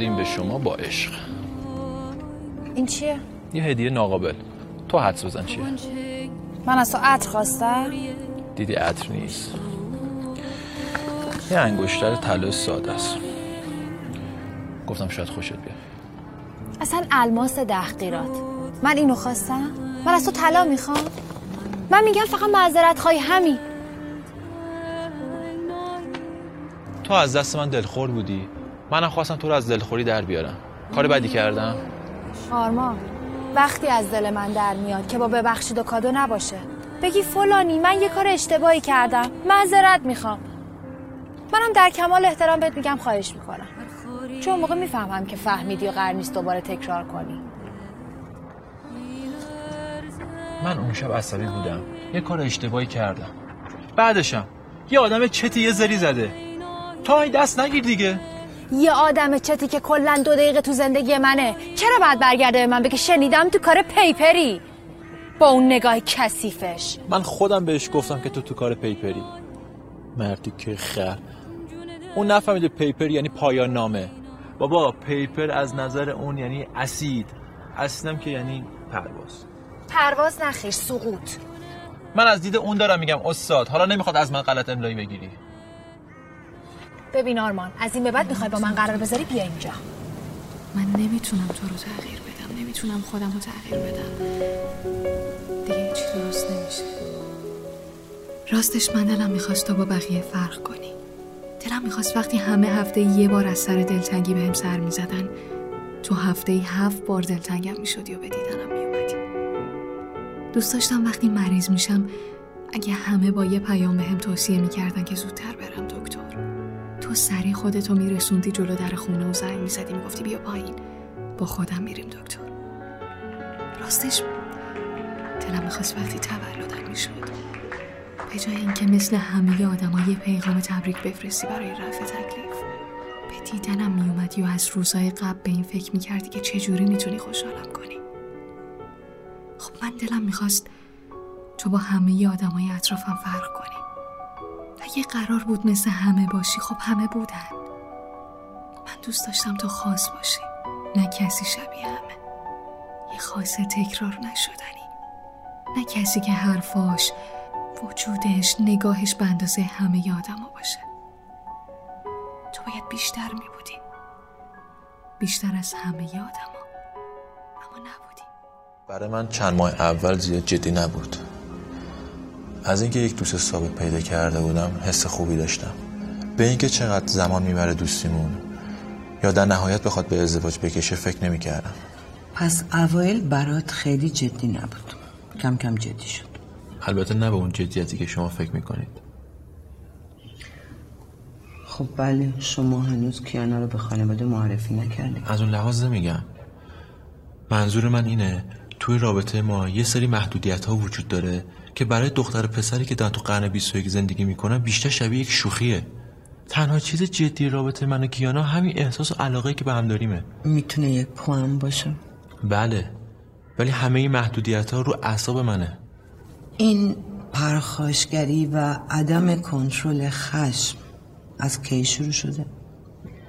دل تقدیم به شما با عشق. این چیه؟ یه هدیه ناقابل. تو حدس بزن چیه؟ من از تو عطر خواستم. دیدی عطر نیست. یه انگشتر طلا ساده است. گفتم شاید خوشت بیاد. اصلا الماس ده قیرات من اینو خواستم. من از تو طلا می‌خوام. من میگم فقط معذرت خواهی همین. تو از دست من دلخور بودی. منم خواستم تو رو از دلخوری در بیارم. کار بدی کردم؟ آرمان وقتی از دل من در میاد که با ببخشید و کادو نباشه بگی فلانی من یه کار اشتباهی کردم معذرت می‌خوام. منم در کمال احترام بهت میگم خواهش می‌کنم. چون موقع می‌فهمم که فهمیدی و قرار نیست دوباره تکرار کنی. من اون شب عصبی بودم. یه کار اشتباهی کردم. بعدشم یه آدم چتی یه زری زده. تو این دست نگیر دیگه. یه آدم چتی که کلا دو دقیقه تو زندگی منه. چرا باید برگرده به من بگه شنیدم تو کار پیپری؟ با اون نگاه کثیفش. من خودم بهش گفتم که تو تو کار پیپری. مردی که خر. اون نفهمیده پیپر یعنی پایان نامه. بابا پیپر از نظر اون یعنی اسید. اسیدم که یعنی پرواز. پرواز نخیر سقوط. من از دید اون دارم میگم استاد. حالا نمی‌خواد از من غلط املایی بگیری. ببین آرمان از این به بعد می‌خوای با من قرار بذاری بیا اینجا. من نمی‌تونم تو رو تغییر بدم نمی‌تونم خودم رو تغییر بدم. دیگه هیچی درست نمیشه. راستش من دلم می‌خواست تو با بقیه فرق کنی. دلم می‌خواست وقتی همه هفته یه بار از سر دلتنگی بهم سر می‌زدن تو هفته هفت بار دلتنگم می‌شدی و به دیدنم میومدی دوست داشتم وقتی مریض میشم اگه همه با یه پیام بهم توصیه می‌کردن که زودتر برم دکتر. تو سری خودتو میرسوندی جلو در خونه و زنگ می‌زدی می‌گفتی بیا پایین. با خودم میریم دکتر. راستش دلم می‌خواست وقتی تولدم می‌شد. به جای اینکه مثل همه آدم‌ها یه پیغام تبریک بفرستی برای رفع تکلیف به دیدنم میومدی و از روزای قبل به این فکر می‌کردی که چجوری می‌تونی خوشحالم کنی. خب من دلم می‌خواست تو با همه آدمای اطرافم فرق کنی. اگه قرار بود مثل همه باشی خب همه بودن. من دوست داشتم تو خاص باشی نه کسی شبیه همه. یه خاص تکرار نشدنی. نه کسی که حرفاش وجودش نگاهش به اندازه همه آدما باشه. تو باید بیشتر می بودی بیشتر از همه آدما اما نبودی. برای من چند ماه اول زیاد جدی نبود. از اینکه یک دوست ثابت پیدا کرده بودم حس خوبی داشتم. به اینکه چقدر زمان می‌بره دوستیمون یا در نهایت بخواد به ازدواج بکشه فکر نمی‌کردم. پس اوایل برات خیلی جدی نبود. کم کم جدی شد. البته نه به اون جدیتی که شما فکر می‌کنید. خب بله شما هنوز کیانا رو به خانواده معرفی نکردید. از اون لحاظ نمیگم. منظور من اینه توی رابطه ما یه سری محدودیت ها وجود داره که برای دختر پسری که دارن تو قرن 21 زندگی می‌کنن بیشتر شبیه یک شوخیه. تنها چیز جدی رابطه من و کیانا همین احساس و علاقه که به هم داریمه. می‌تونه یک پوان باشه. بله ولی همه این محدودیت ها رو اعصاب منه. این پرخاشگری و عدم کنترل خشم از کی شروع شده؟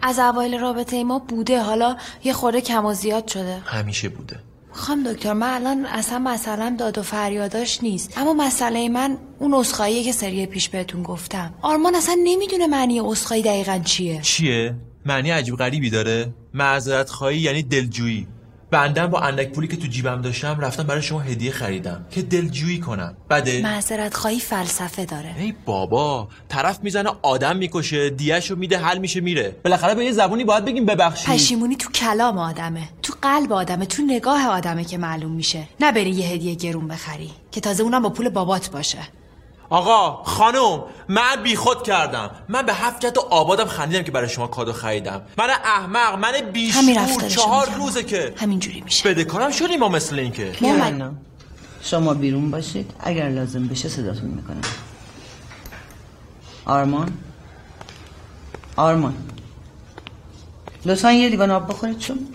از اوایل رابطه ما بوده. حالا یه خورده کم و زیاد شده. همیشه بوده. خانم دکتر من الان اصلا مسئله داد و فریاداش نیست. اما مسئله من اون اسخایی که سری پیش بهتون گفتم. آرمان اصلا نمی‌دونه معنی اسخایی دقیقا چیه. چیه؟ معنی عجیب غریبی داره؟ معذرت خواهی یعنی دلجویی. بندم با اندک پولی که تو جیبم داشتم رفتم برای شما هدیه خریدم که دلجویی کنم. بده معذرت خواهی فلسفه داره. ای بابا طرف می‌زنه آدم می‌کشه دیهشو میده حل میشه میره. بالاخره به یه زبونی باید بگیم ببخشید. پشیمونی تو کلام آدمه تو قلب آدمه تو نگاه آدمه که معلوم میشه. نه بری یه هدیه گرون بخری که تازه اونم با پول بابات باشه. آقا خانم من بیخود کردم. من به هفت جهت آبادم خندیدم که برای شما کادو خریدم. من احمق من بیشور چهار. روزه که همینجوری میشه. بده کارم شدیم ما مثل این که شما بیرون باشید. اگر لازم بشه صداتون می‌کنم. آرمان؟ آرمان. لطفا یه لیوان آب بخورید چون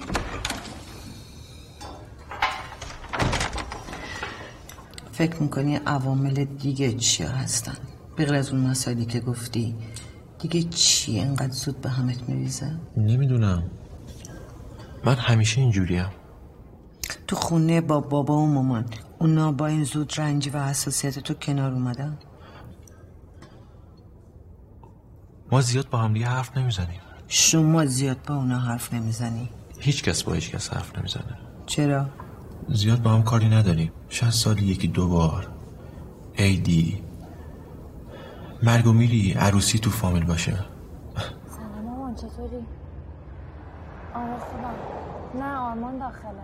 فکر می‌کنی عوامل دیگه چیا هستن؟ بغیر از اون مسائلی که گفتی دیگه چی انقدر زود به همت میریزه؟ نمی‌دونم. من همیشه اینجوریم. تو خونه با بابا و مامان اونا با این زود رنجی و حساسیت تو کنار اومدن؟ ما زیاد با هم دیگه حرف نمی‌زنیم. شما زیاد با اونا حرف نمی‌زنی. هیچ کس با هیچ کس حرف نمی‌زنه. چرا؟ زیاد با هم کاری نداریم. شاید سالی یکی دو بار. عیدی مرگ و میری عروسی تو فامیل باشه. سلام مامان چطوری؟ آره خوبم. نه آرمان داخله.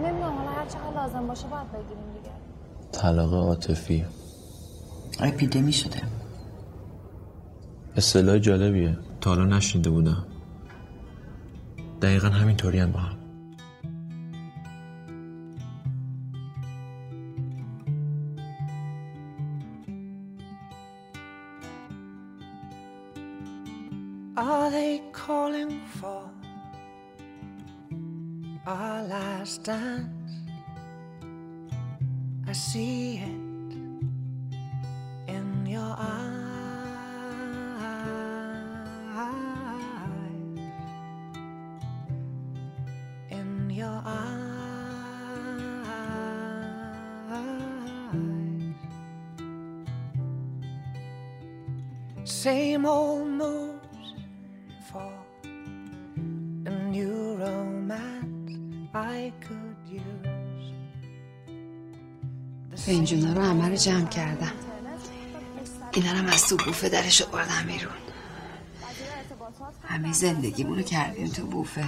نمی‌دونم حالا هر چقدر لازم باشه باید بگیریم دیگه. طلاق عاطفی. اپیدمی شده. اصطلاح جالبیه. تا حالا نشنیده بودم. دقیقا همینطوری هم با هم. جمع کردم. اینا هم از تو بوفه درش آوردم بیرون. همه زندگیمونو کردیم تو بوفه.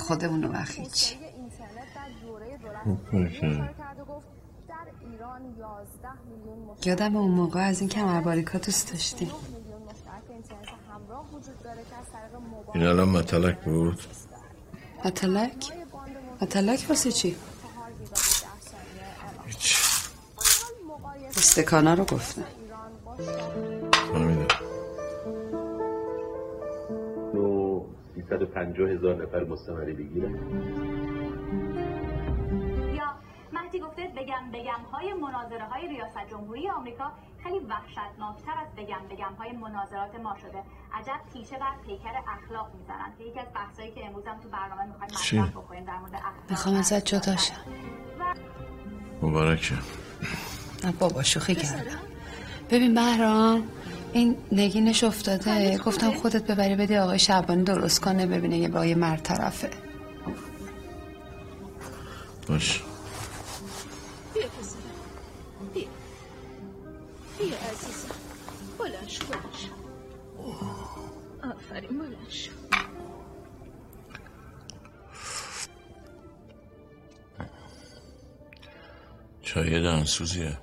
خودمونو و هیچی یادم اون موقع از این کمرباریکا دوست داشتیم. این الان مطلق بود؟ متلک؟ متلک واسه چی؟ استکانا رو گفتم فهمیدم و 350 هزار نفر مستمری بگیره. یا مهدی گفته بگم بگم های مناظره های ریاست جمهوری آمریکا خیلی وحشتناکتر از بگم بگم های مناظرات ما شده. عجب تیشه بر پیکر اخلاق می‌زنن. که یکی از بحثایی که امروز هم تو برنامه می‌خوایم؟ مطرح بکنیم در مورد اخلاق می‌خوام ازت جدا شم. مبارکه. نه بابا شوخی کردم ببین بهرام این نگینش افتاده. گفتم خودت ببری بدی آقای شعبانی درست کنه ببینه یه با یه مرد طرفه. باش. بیا بیا بیا عزیزم بلند شو بلند شو آفرین بلند شو چای دهنسوزیه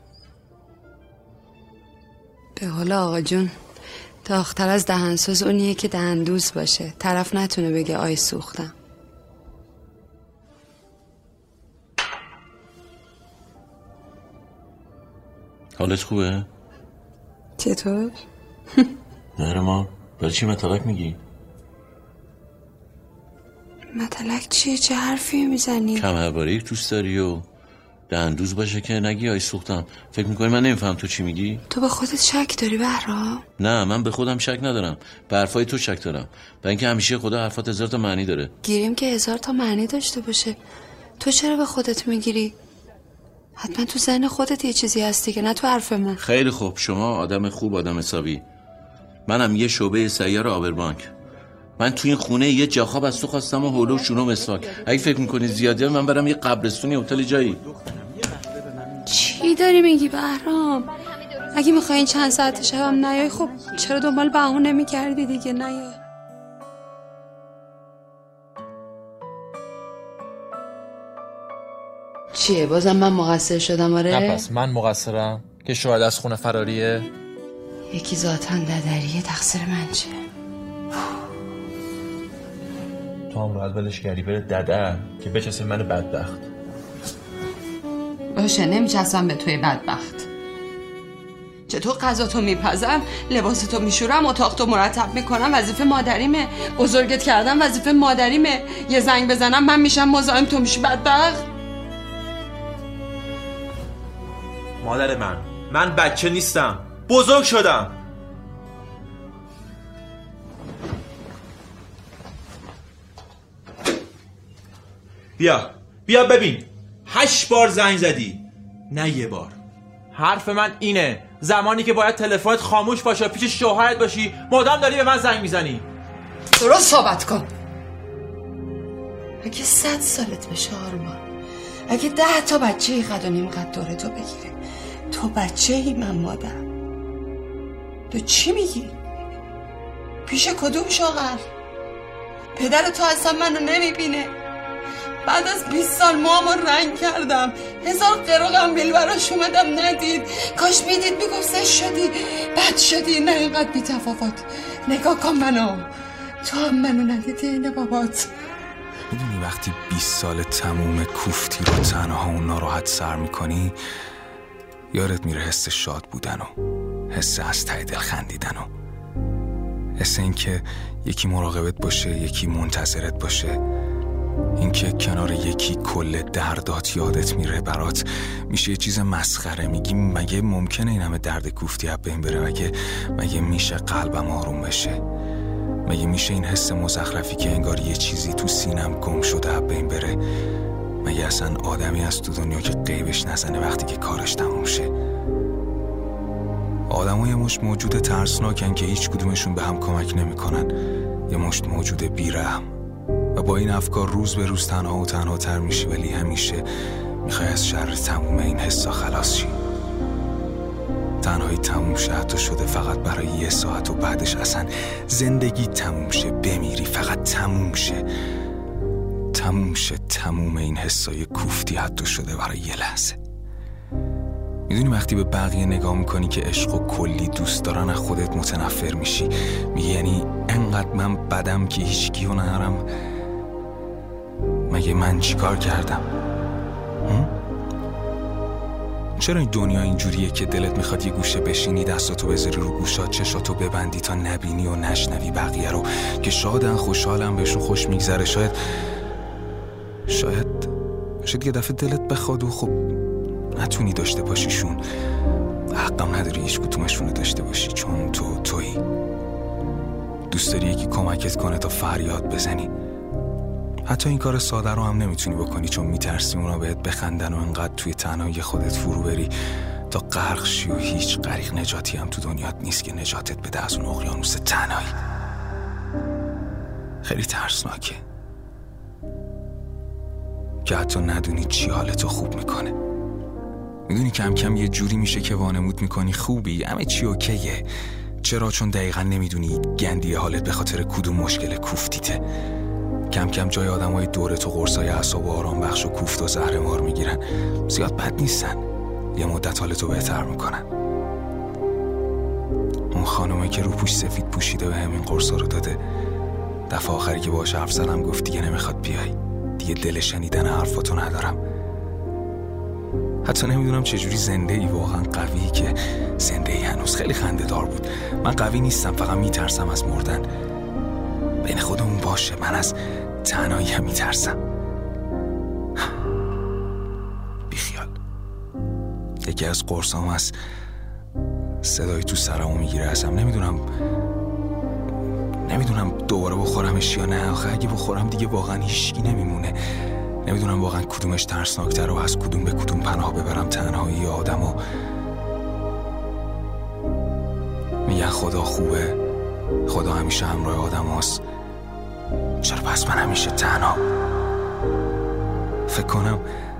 به حالا آقا جون داختر از دهنسوز اونیه که دهندوز باشه طرف نتونه بگه آی سوختم حالت خوبه؟ چطور؟ ما برای چی مطلق میگی؟ متلک چیه چه حرفی می‌زنی؟ کمرباریک دوست داری و دهندوز باشه که نگی آی سوختم فکر می‌کنی من نمیفهم تو چی میگی؟ تو به خودت شک داری بهرام؟ نه من به خودم شک ندارم. به حرفای تو شک دارم. و اینکه همیشه خدا حرفات هزار تا معنی داره. گیریم که هزار تا معنی داشته باشه. تو چرا به خودت می‌گیری؟ حتما تو ذهن خودت یه چیزی هستی که نه تو حرف من. خیلی خوب. شما آدم خوب آدم حسابی. منم یه شعبه سیار آبربانک. من تو این خونه یه جاخاب از تو خواستم و هولو و شونو مسواک اگه فکر می‌کنی زیادیه من برم یه قبرستونی هتل جایی چی داری میگی بهرام؟ اگه می‌خوای این چند ساعت شبم نیای خب چرا دنبال بهونه می‌کردی دیگه نیای چیه بازم من مقصر شدم آره؟ نه پس من مقصرم که شاید از خونه فراریه یکی ذاتا ددریه تقصیر من چیه؟ تو هم باید ولش کردی بره دده که بچسه من بدبخت. باشه نمیچسبم به توی بدبخت. چطور غذا تو میپزم؟ لباس تو میشورم اتاق تو مرتب می‌کنم وظیفه مادریمه. بزرگت کردم وظیفه مادریمه. یه زنگ بزنم من میشم مزاحم تو میشی بدبخت. مادر من من بچه نیستم. بزرگ شدم. بیا بیا ببین. هشت بار زنگ زدی. نه یه بار. حرف من اینه. زمانی که باید تلفنت خاموش باشه پیش شوهرت باشی. مدام داری به من زنگ می‌زنی. درست صحبت کن. اگه صد سالت بشه آرمان اگه ده تا بچه قد و نیم قد دور تو بگیره تو بچه ای من مادر. تو چی میگی؟ پیش کدوم شوهر؟ پدر تو اصلا منو نمی‌بینه. بعد از 20 سال موامو رنگ کردم. هزار قر و قنبیل براش اومدم ندید. کاش می‌دید می‌گفت شدی بد شدی. نه اینقدر بی تفاوت نگاه کن منو. تو هم منو ندیدی اینه بابات. می‌دونی وقتی 20 سال تموم کوفتی رو تنها و ناراحت سر می‌کنی یارت میره حس شاد بودن و حس از ته دل خندیدن و حس اینکه یکی مراقبت باشه یکی منتظرت باشه. اینکه کنار یکی کل دردات یادت میره برات. میشه یه چیز مسخره میگی. مگه ممکنه این همه درد کوفتی از بین بره؟ مگه مگه میشه قلبم آروم بشه؟ مگه میشه این حس مزخرفی که انگار یه چیزی تو سینم گم شده از بین بره؟ مگه اصلا آدمی از تو دنیا که قیبش نزنه وقتی که کارش تموم شه؟ آدم یه مشت موجود ترسناکن که هیچ کدومشون به هم کمک نمی‌کنن. یه مشت موجود بیرحم. و با این افکار روز به روز تنها و تنها تر میشی ولی همیشه می‌خوای از شر تموم این حسا خلاص شی. تنهایی تموم شه حتی شده فقط برای یه ساعت و بعدش اصلا زندگی تموم شه بمیری فقط تموم شه. تموم شه تموم این حسای کوفتی حتی شده برای یه لحظه. می‌دونی وقتی به بقیه نگاه می‌کنی که عشق و کلی دوست دارن از خودت متنفر میشی. میگی یعنی انقدر من بدم که هیچ کیو نهارم مگه من چیکار کردم؟ چرا این دنیا اینجوریه که دلت می‌خواد یه گوشه بشینی دستاتو بذاری رو گوشات چشاتو ببندی تا نبینی و نشنوی بقیه رو؟ که شادن خوشحالم بهشون خوش میگذره. شاید شاید شاید یه دفعه دلت بخواد و خب نتونی داشته باشیشون حقم نداری هیچ کدومشون رو داشته باشی چون تو تویی. دوست داری یکی کمکت کنه تا فریاد بزنی؟ حتی این کار ساده رو هم نمی‌تونی بکنی چون میترسی اونا بهت بخندن و انقدر توی تنهایی خودت فرو بری. تا غرق شی و هیچ غریق نجاتی هم تو دنیات نیست که نجاتت بده از اون اقیانوس تنهایی. خیلی ترسناکه. که حتی ندونی چی حالتو خوب می‌کنه. می‌دونی کم کم یه جوری میشه که وانمود می‌کنی. خوبی همه چی اوکیه. چرا؟ چون دقیقا نمی‌دونی گندی حالت به خاطر کدوم مشکل کوفتیته. کم کم جای آدم های دوره تو قرصای اعصاب و آرام بخش و کوفت و زهر مار می‌گیرن. زیاد بد نیستن. یه مدت حالتو بهتر می‌کنن. اون خانومه که رو پوش سفید پوشیده به همین قرصا رو داده. دفعه آخری که باهاش حرف زدم گفت دیگه نمی‌خواد بیای. دیگه دل شنیدن حرفاتو ندارم. حتی نمی‌دونم چجوری زنده ای واقعا قوی که زنده ای هنوز خیلی خنده دار بود. من قوی نیستم فقط میترسم از مردن. بین خودمون باشه. من از تنهایی هم میترسم. بیخیال. یکی از قرصام از صدای تو سرمو می‌گیره. ازم نمی‌دونم نمی‌دونم دوباره بخورمش یا نه. آخه اگه بخورم دیگه واقعا هیچکی نمیمونه. نمی‌دونم واقعا کدومش ترسناکتر و از کدوم به کدوم پناه ببرم. تنهایی آدم و میگن خدا خوبه. خدا همیشه همراه آدم هست. چرا پس من همیشه تنها؟ فکر کنم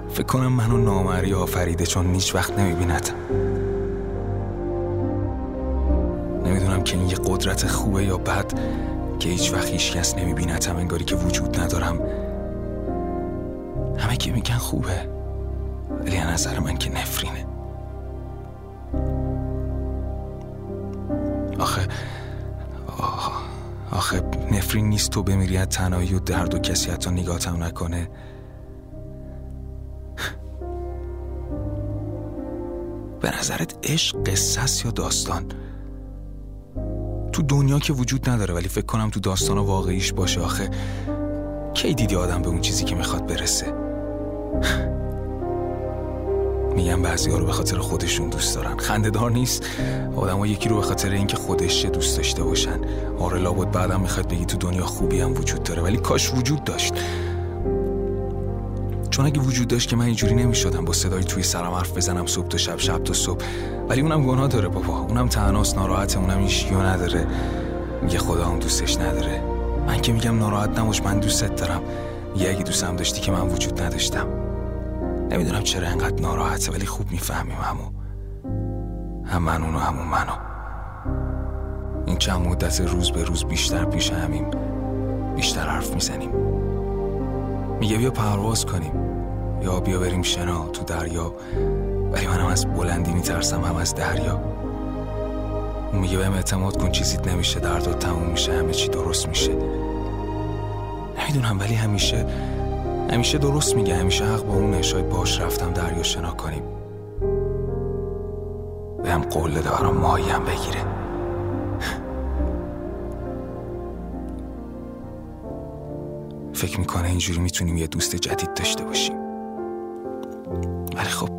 فکر کنم منو نامری آفریده چون هیچ وقت نمیبیندم نمی‌دونم که این یه قدرت خوبه یا بد که هیچ وقت هیچ کس نمیبینتم انگاری که وجود ندارم. همه که میگن خوبه ولی نظر من که نفرینه. آخه نفرین نیست تو بمیری از تنهایی و درد و کسی حتی نگاتم نکنه. به نظرت عشق قصص یا داستان؟ تو دنیا که وجود نداره ولی فکر کنم تو داستان واقعیش باشه آخه. کی دیدی آدم به اون چیزی که می‌خواد برسه؟ میگن بعضی ها رو به خاطر خودشون دوست دارن. خنده دار نیست. آدم ها یکی رو به خاطر اینکه خودش دوست داشته باشن. آره لابد بعدم می‌خواد بگی تو دنیا خوبی هم وجود داره ولی کاش وجود داشت. چون اگه وجود داشت که من اینجوری نمی‌شدم با صدای توی سرم حرف بزنم صبح تا شب شب تا صبح. ولی اونم گناه داره بابا. اونم تنهاست ناراحته اونم هیچ نداره. میگه خدا هم دوستش نداره. من که میگم ناراحت نباش من دوستت دارم. میگه اگه دوستم داشتی که من وجود نداشتم. نمی‌دونم چرا انقدر ناراحته ولی خوب می‌فهمیم همو. هم من اونو همون منو. این چند مدت روز به روز بیشتر پیش همیم. بیشتر حرف می‌زنیم. میگه بیا پرواز کنیم. یا بیا بریم شنا تو دریا. ولی من هم از بلندی میترسم هم از دریا. اون میگه بهم اعتماد کن چیزیت نمیشه دردات تموم میشه همه چی درست میشه. نمی‌دونم ولی همیشه همیشه درست میگه همیشه حق با اون شاید باش رفتم دریا شنا کنیم. بهم قول داره برام ماهیم بگیره. فکر می‌کنه اینجوری می‌تونیم یه دوست جدید داشته باشیم. ولی خب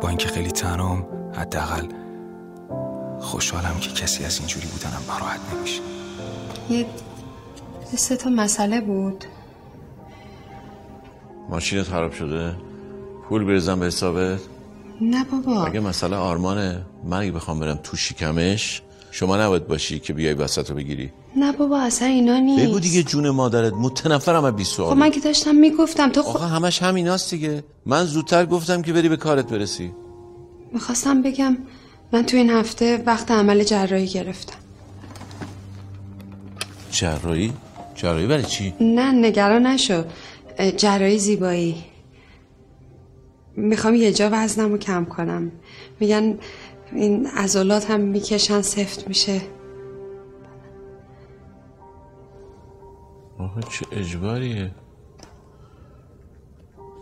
با اینکه خیلی تنهام حداقل خوشحالم که کسی از اینجوری بودنم ناراحت نمیشه. یه سه تا مسئله بود. ماشینت خراب شده؟ پول بریزم به حسابت؟ نه بابا. اگه مسئله آرمانه من اگه بخوام برم تو شکمش شما نباید باشی که بیای وسط رو بگیری. نه بابا اصلا اینا نیست. بگو دیگه جون مادرت متنفرم از 20 خب سوال من که داشتم می‌گفتم تو خب آقا همش همیناست دیگه. من زودتر گفتم که بری به کارت برسی. می‌خواستم بگم من تو این هفته وقت عمل جراحی گرفتم. جراحی؟ جراحی برای چی؟ نه نگران نشو. اه، جراحی زیبایی. می‌خوام یه جا وزنم رو کم کنم. میگن این عضلات هم می‌کشن سفت میشه. آها چه اجباریه.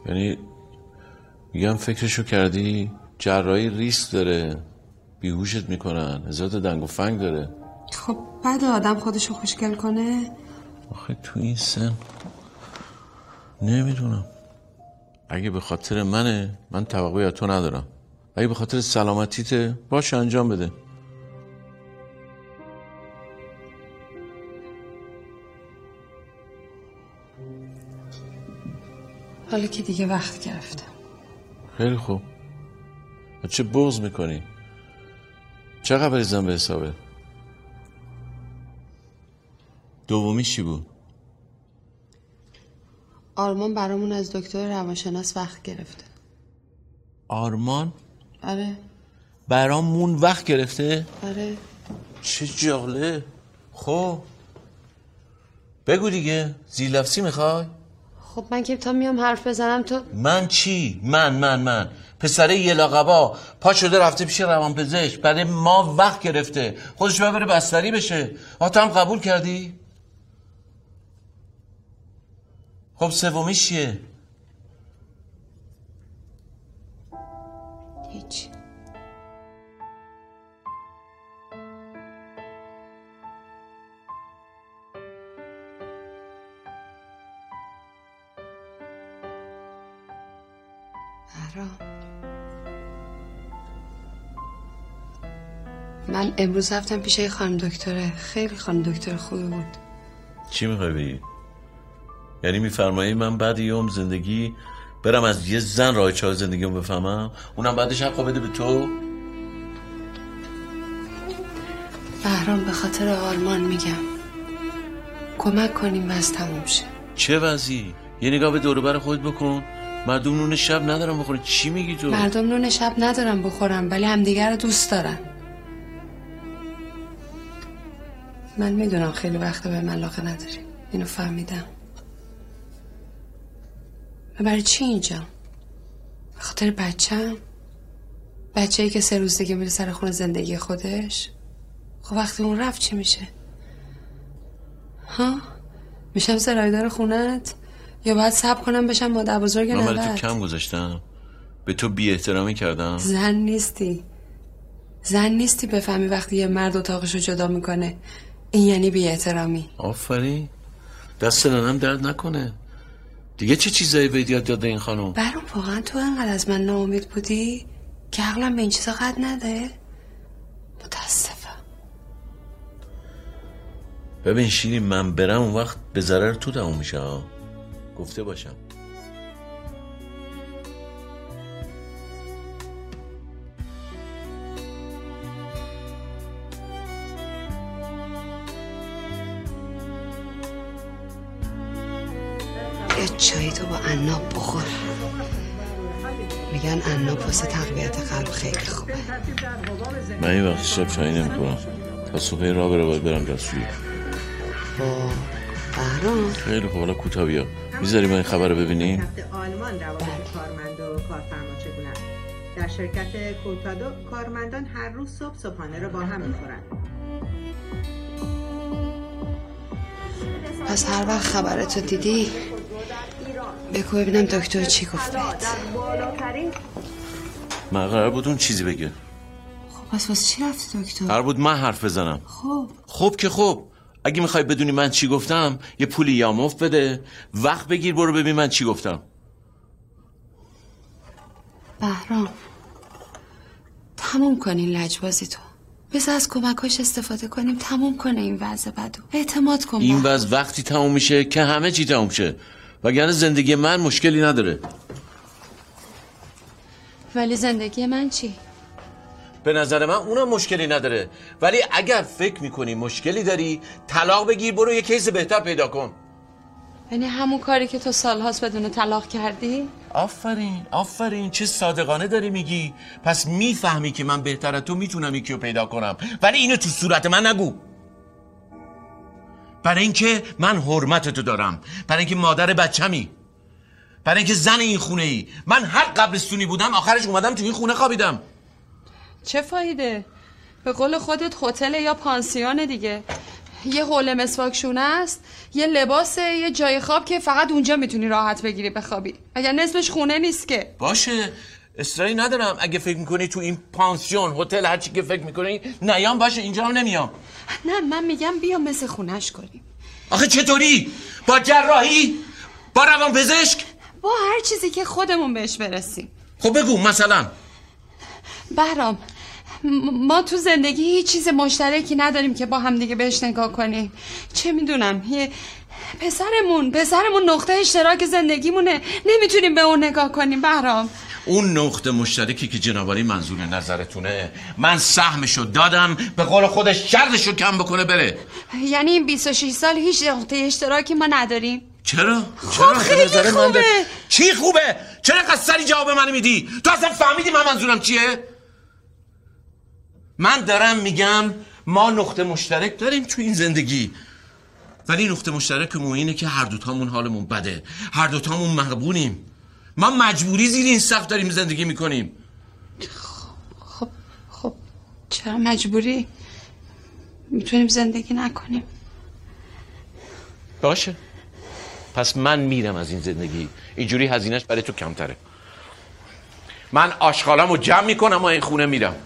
یعنی میگم فکرشو کردی جراحی ریسک داره. بیهوشت می‌کنن هزارت دنگ و فنگ داره. خب بعد آدم خودشو خوشگل کنه؟ آخه تو این سن نمی‌دونم. اگه به خاطر منه من توقعی از تو ندارم. اگه به خاطر سلامتیته باش انجام بده. حالا که دیگه وقت گرفتم خیلی خوب. چه بغض می‌کنی؟ چقدر بریزم به حسابه؟ دومی چی بود؟ آرمان برامون از دکتر روانشناس وقت گرفته. آرمان؟ آره. برامون وقت گرفته؟ آره. چه جالب. خب. بگو دیگه. زیلفسی می‌خوای؟ خب من که تا میام حرف بزنم تو من چی؟ من من من. پسره یه لاقبا پا شده رفته پیش روان پزشک برای ما وقت گرفته. خودش باید بره بستری بشه. آه تو هم قبول کردی؟ خب سومی چیه؟ هیچ. من امروز رفتم پیش خانم دکتره. خیلی خانم دکتر خوبی بود. چی می‌خوای بگی؟ یعنی میفرمایی من بعد عمر زندگی برم از یه زن راه چهار زندگیمو بفهمم؟ اونم بعدش حقا بده به تو؟ بهرام به خاطر آرمان میگم. کمک کنیم وز تموم شه. چه وضعی؟ یه نگاه به دور خود بکن. مردم نون شب ندارم بخوره چی میگی تو؟ مردم نون شب ندارم بخورم ولی همدیگر رو دوست دارن. من می‌دونم خیلی وقت به من علاقه نداری اینو فهمیدم. و برای چی اینجا؟ خاطر بچم؟ بچه ای که سه روز دیگه میره سر خونه زندگی خودش؟ خب وقتی اون رفت چی میشه؟ ها؟ میشم سرایدار خونت؟ یا باید صبر کنم بشم مادر بزرگ من برای تو کم گذاشتم. به تو بی احترامی کردم. زن نیستی. زن نیستی بفهمی وقتی یه مرد اتاقشو جدا می‌کنه. این یعنی بی احترامی آفرین. دست ننم درد نکنه. دیگه چه چیزایی به یاد داده این خانم؟ برام واقعا تو انقدر از من ناامید بودی؟ که عقلم به این چیزا قد نده؟ متاسفم. ببین شیری من برم اون وقت به ضرر تو تموم میشه ها. گفته باشم. واسه تقویت قلب خیلی خوبه من این وقت شب چایی نمی‌کنم تا صبح راه بره باید برم دستشویی. با بهرام. خیلی خوب. حالا کوتاه بیا. می‌ذاری من این خبر رو ببینیم؟ آلمان روابط کارمند و کارفرما چگونه در شرکت کوتادو کارمندان هر روز صبح صبحانه را با هم می‌خورند. پس هر وقت خبرتو دیدی بگو ببینم دکتر چی گفت بهت من قرار بود اون چیزی بگه. خب پس واسه چی رفتی دکتر؟ قرار بود من حرف بزنم. خب. خب که خب. اگه می‌خوای بدونی من چی گفتم یه پولی یا مفت بده. وقت بگیر برو ببین من چی گفتم. بهرام تموم کنین لجبازی تو. بذار از کمکاش استفاده کنیم. تموم کنه این وضع بدو. اعتماد کن این. وضع وقتی تموم میشه که همه چی تموم شه. وگرنه زندگی من مشکلی نداره. ولی زندگی من چی؟ به نظر من اونم مشکلی نداره. ولی اگر فکر می‌کنی مشکلی داری طلاق بگیر برو یه کیس بهتر پیدا کن. یعنی همون کاری که تو سالهاست بدون طلاق کردی؟ آفرین آفرین چه صادقانه داری میگی. پس می‌فهمی که من بهتر از تو می‌تونم یکی رو پیدا کنم. ولی اینو تو صورت من نگو. برای اینکه من حرمت تو دارم. برای اینکه مادر بچمی. برای اینکه زن این خونه ای من هر قبرستونی بودم آخرش اومدم تو این خونه خوابیدم. چه فایده؟ به قول خودت هتل یا پانسیون دیگه. یه حول مسواکشونه است یه لباسه یه جای خواب که فقط اونجا می‌تونی راحت بگیری بخوابی. اگر نصفش خونه نیست که. باشه. اصراری ندارم اگه فکر می‌کنی تو این پانسیون هتل هر چی که فکر می‌کنی نیام باشه اینجا هم نمیام. نه من میگم بیا مثل خونش کنیم. آخه چطوری؟ با جراحی؟ با روان پزشک با هر چیزی که خودمون بهش برسیم. خب بگو مثلا. بهرام ما تو زندگی هیچ چیز مشترکی نداریم که با هم دیگه بهش نگاه کنیم. چه می‌دونم یه پسرمون پسرمون نقطه اشتراک زندگیمونه. نمی‌تونیم به اون نگاه کنیم بهرام. اون نقطه مشترکی که جنابالی منظور نظرتونه من سهمشو دادم به قول خودش شرطشو کم بکنه بره یعنی این 26 سال هیچ نقطه اشتراکی ما نداریم چرا؟ چرا؟ خیلی من خوبه. ده- چی خوبه؟ چرا اینقدر سری جواب منو میدی؟ تو اصلا فهمیدی من منظورم چیه؟ من دارم میگم ما نقطه مشترک داریم تو این زندگی ولی نقطه مشترکمون اینه که هر دوتامون حالمون بده هر دوتامون مغبونیم ما مجبوری زیر این سقف داریم زندگی می‌کنیم. چرا مجبوری؟ می‌تونیم زندگی نکنیم. باشه. پس من میرم از این زندگی. اینجوری هزینهش برای تو کمتره. من آشغالم رو جمع می‌کنم و این خونه میرم.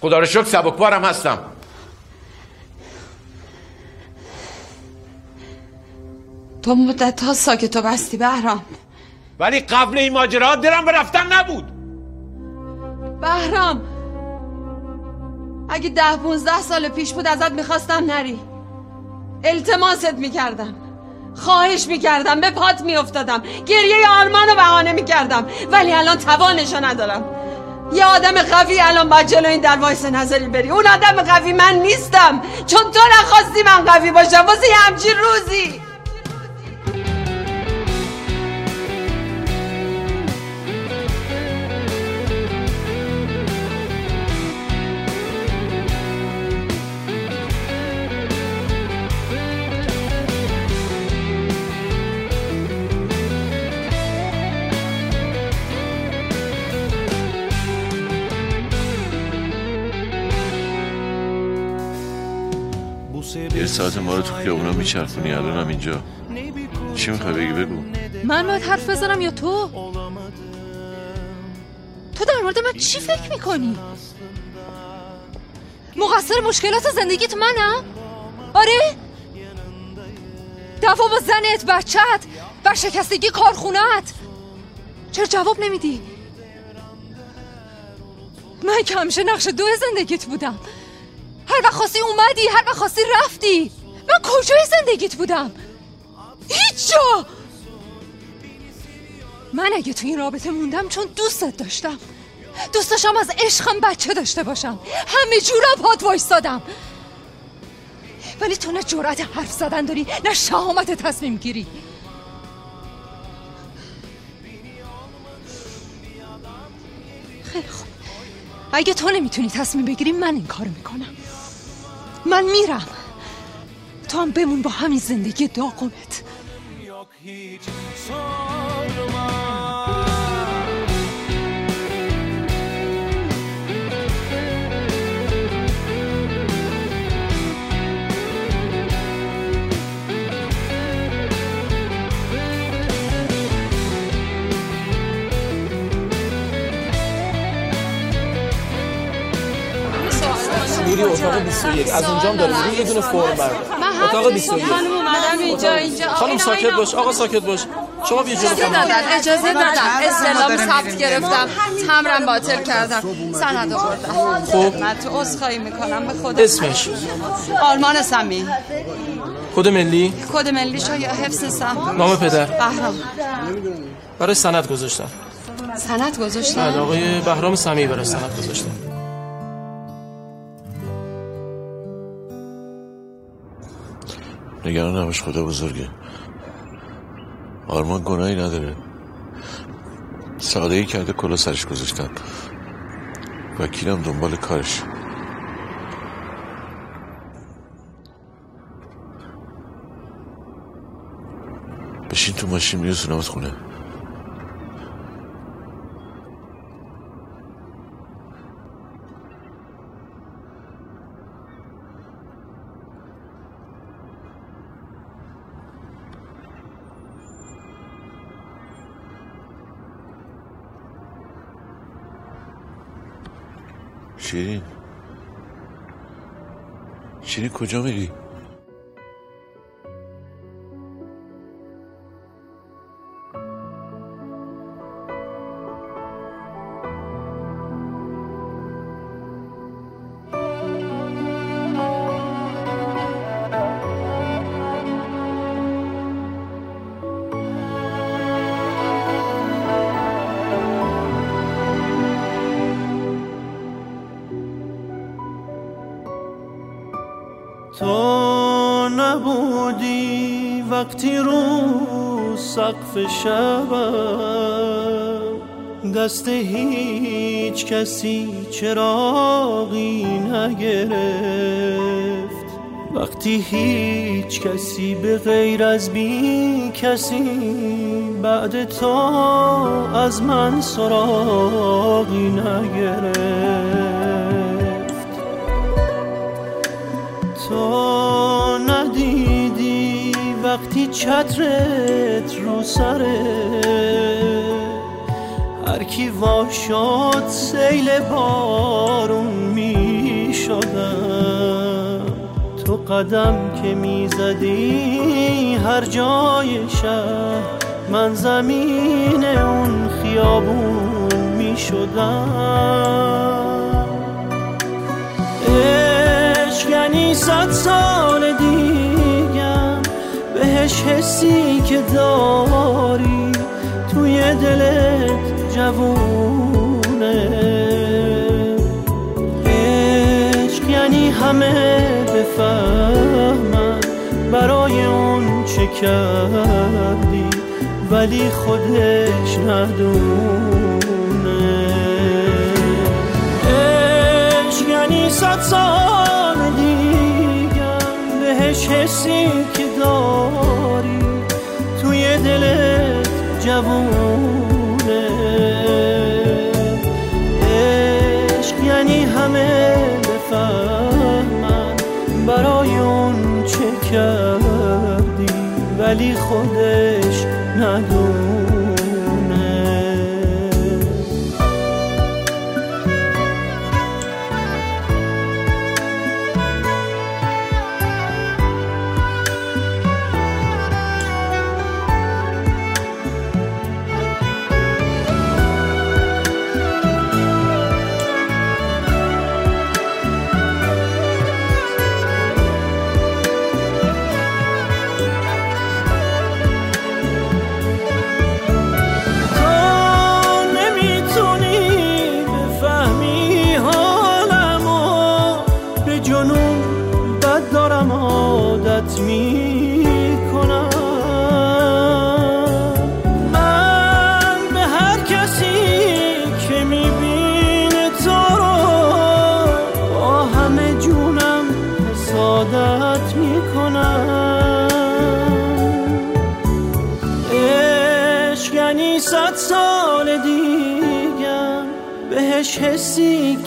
خدا رو شکر سبکبارم هستم. تو مدت ها ساکتو بستی بهرام. ولی قبل این ماجرا دلم به رفتن نبود. بهرام اگه ده پونزده سال پیش بود ازت می‌خواستم نری. التماست می‌کردم. خواهش می‌کردم به پات میافتادم. گریه آرمان رو بهانه می‌کردم. ولی الان توانشو ندارم. یه آدم قوی الان باید جلو این در وایس نظری بری. اون آدم قوی من نیستم. چون تو نخواستی من قوی باشم. واسه یه همچین روزی. یه ساعت ما رو تو خیابونا میچرخونی الانم اینجا چی می‌خوای بگی بگو من باید حرف بزنم یا تو تو در مورد من چی فکر می‌کنی؟ مقصر مشکلات زندگیت منم؟ آره؟ دعوا با زنت بچت ورشکستگی کارخونت چرا جواب نمیدی؟ من که همیشه نقش دو زندگیت بودم هر وقت خواستی اومدی هر وقت خواستی رفتی. من کجای زندگیت بودم؟ هیچ جا من اگه تو این رابطه موندم چون دوستت داشتم. دوست داشتم از عشقم بچه داشته باشم. همه جورم پاد وایستادم. ولی تو نه جرأت حرف زدن داری نه شهامت تصمیم گیری. خیلی خوب. اگه تو نمی‌تونی تصمیم بگیری من این کارو می‌کنم. من میرم. تو هم بمون با همین زندگی داغونت. میری اتاق 21 از اونجا هم داره میری یه دونه فرم بردار. من اتاق همین 21 خانم اومدم اینجا اینجا. خانم ساکت باش. آقا ساکت باش. شما بیا جلو. دادن اجازه دادن استعلام ثبت گرفتم. تمرم باطل کردم. سند آوردم. خب. من تو عذرخواهی می‌کنم. به خدا. اسمش. آرمان سمی. کد ملی؟ کد ملی یا حفظ سم. نام پدر. بهرام. برای سند گذاشتم سند بله گذاشتم آقای بهرام سمی برای سند گذاشتم نگران نباش خدا بزرگه. آرمان گناهی نداره. ساده ای کرده کلا سرش گذاشتم وکیلم دنبال کارش. بشین تو ماشین میرسونمت خونه. شیرین شیرین کجا میری؟ چراغی نگرفت. وقتی هیچ کسی به غیر از بی کسی بعد تو از من سراغی نگرفت. تو ندیدی وقتی چترت رو سره هر کی وا شد سیل بارون می شدم تو قدم که می زدی هر جای شهر من زمین اون خیابون می شدم یعنی صد سال دیگم بهش حسی که داری توی دلت جوونه عشق یعنی همه بفهمن برای اون چه کردی ولی خودش ندونه. عشق یعنی صد سال دیگم بهش حسی که داری توی دلت جوونه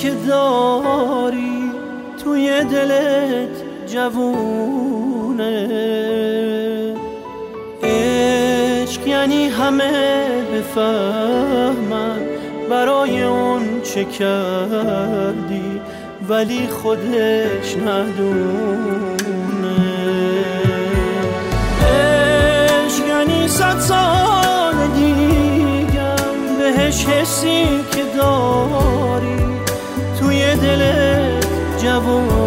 که داری توی دلت جوونه. عشق یعنی همه بفهمن برای اون چه کردی ولی خودش ندونه. عشق یعنی صد سال دیگم بهش حسی که داری. توی دلت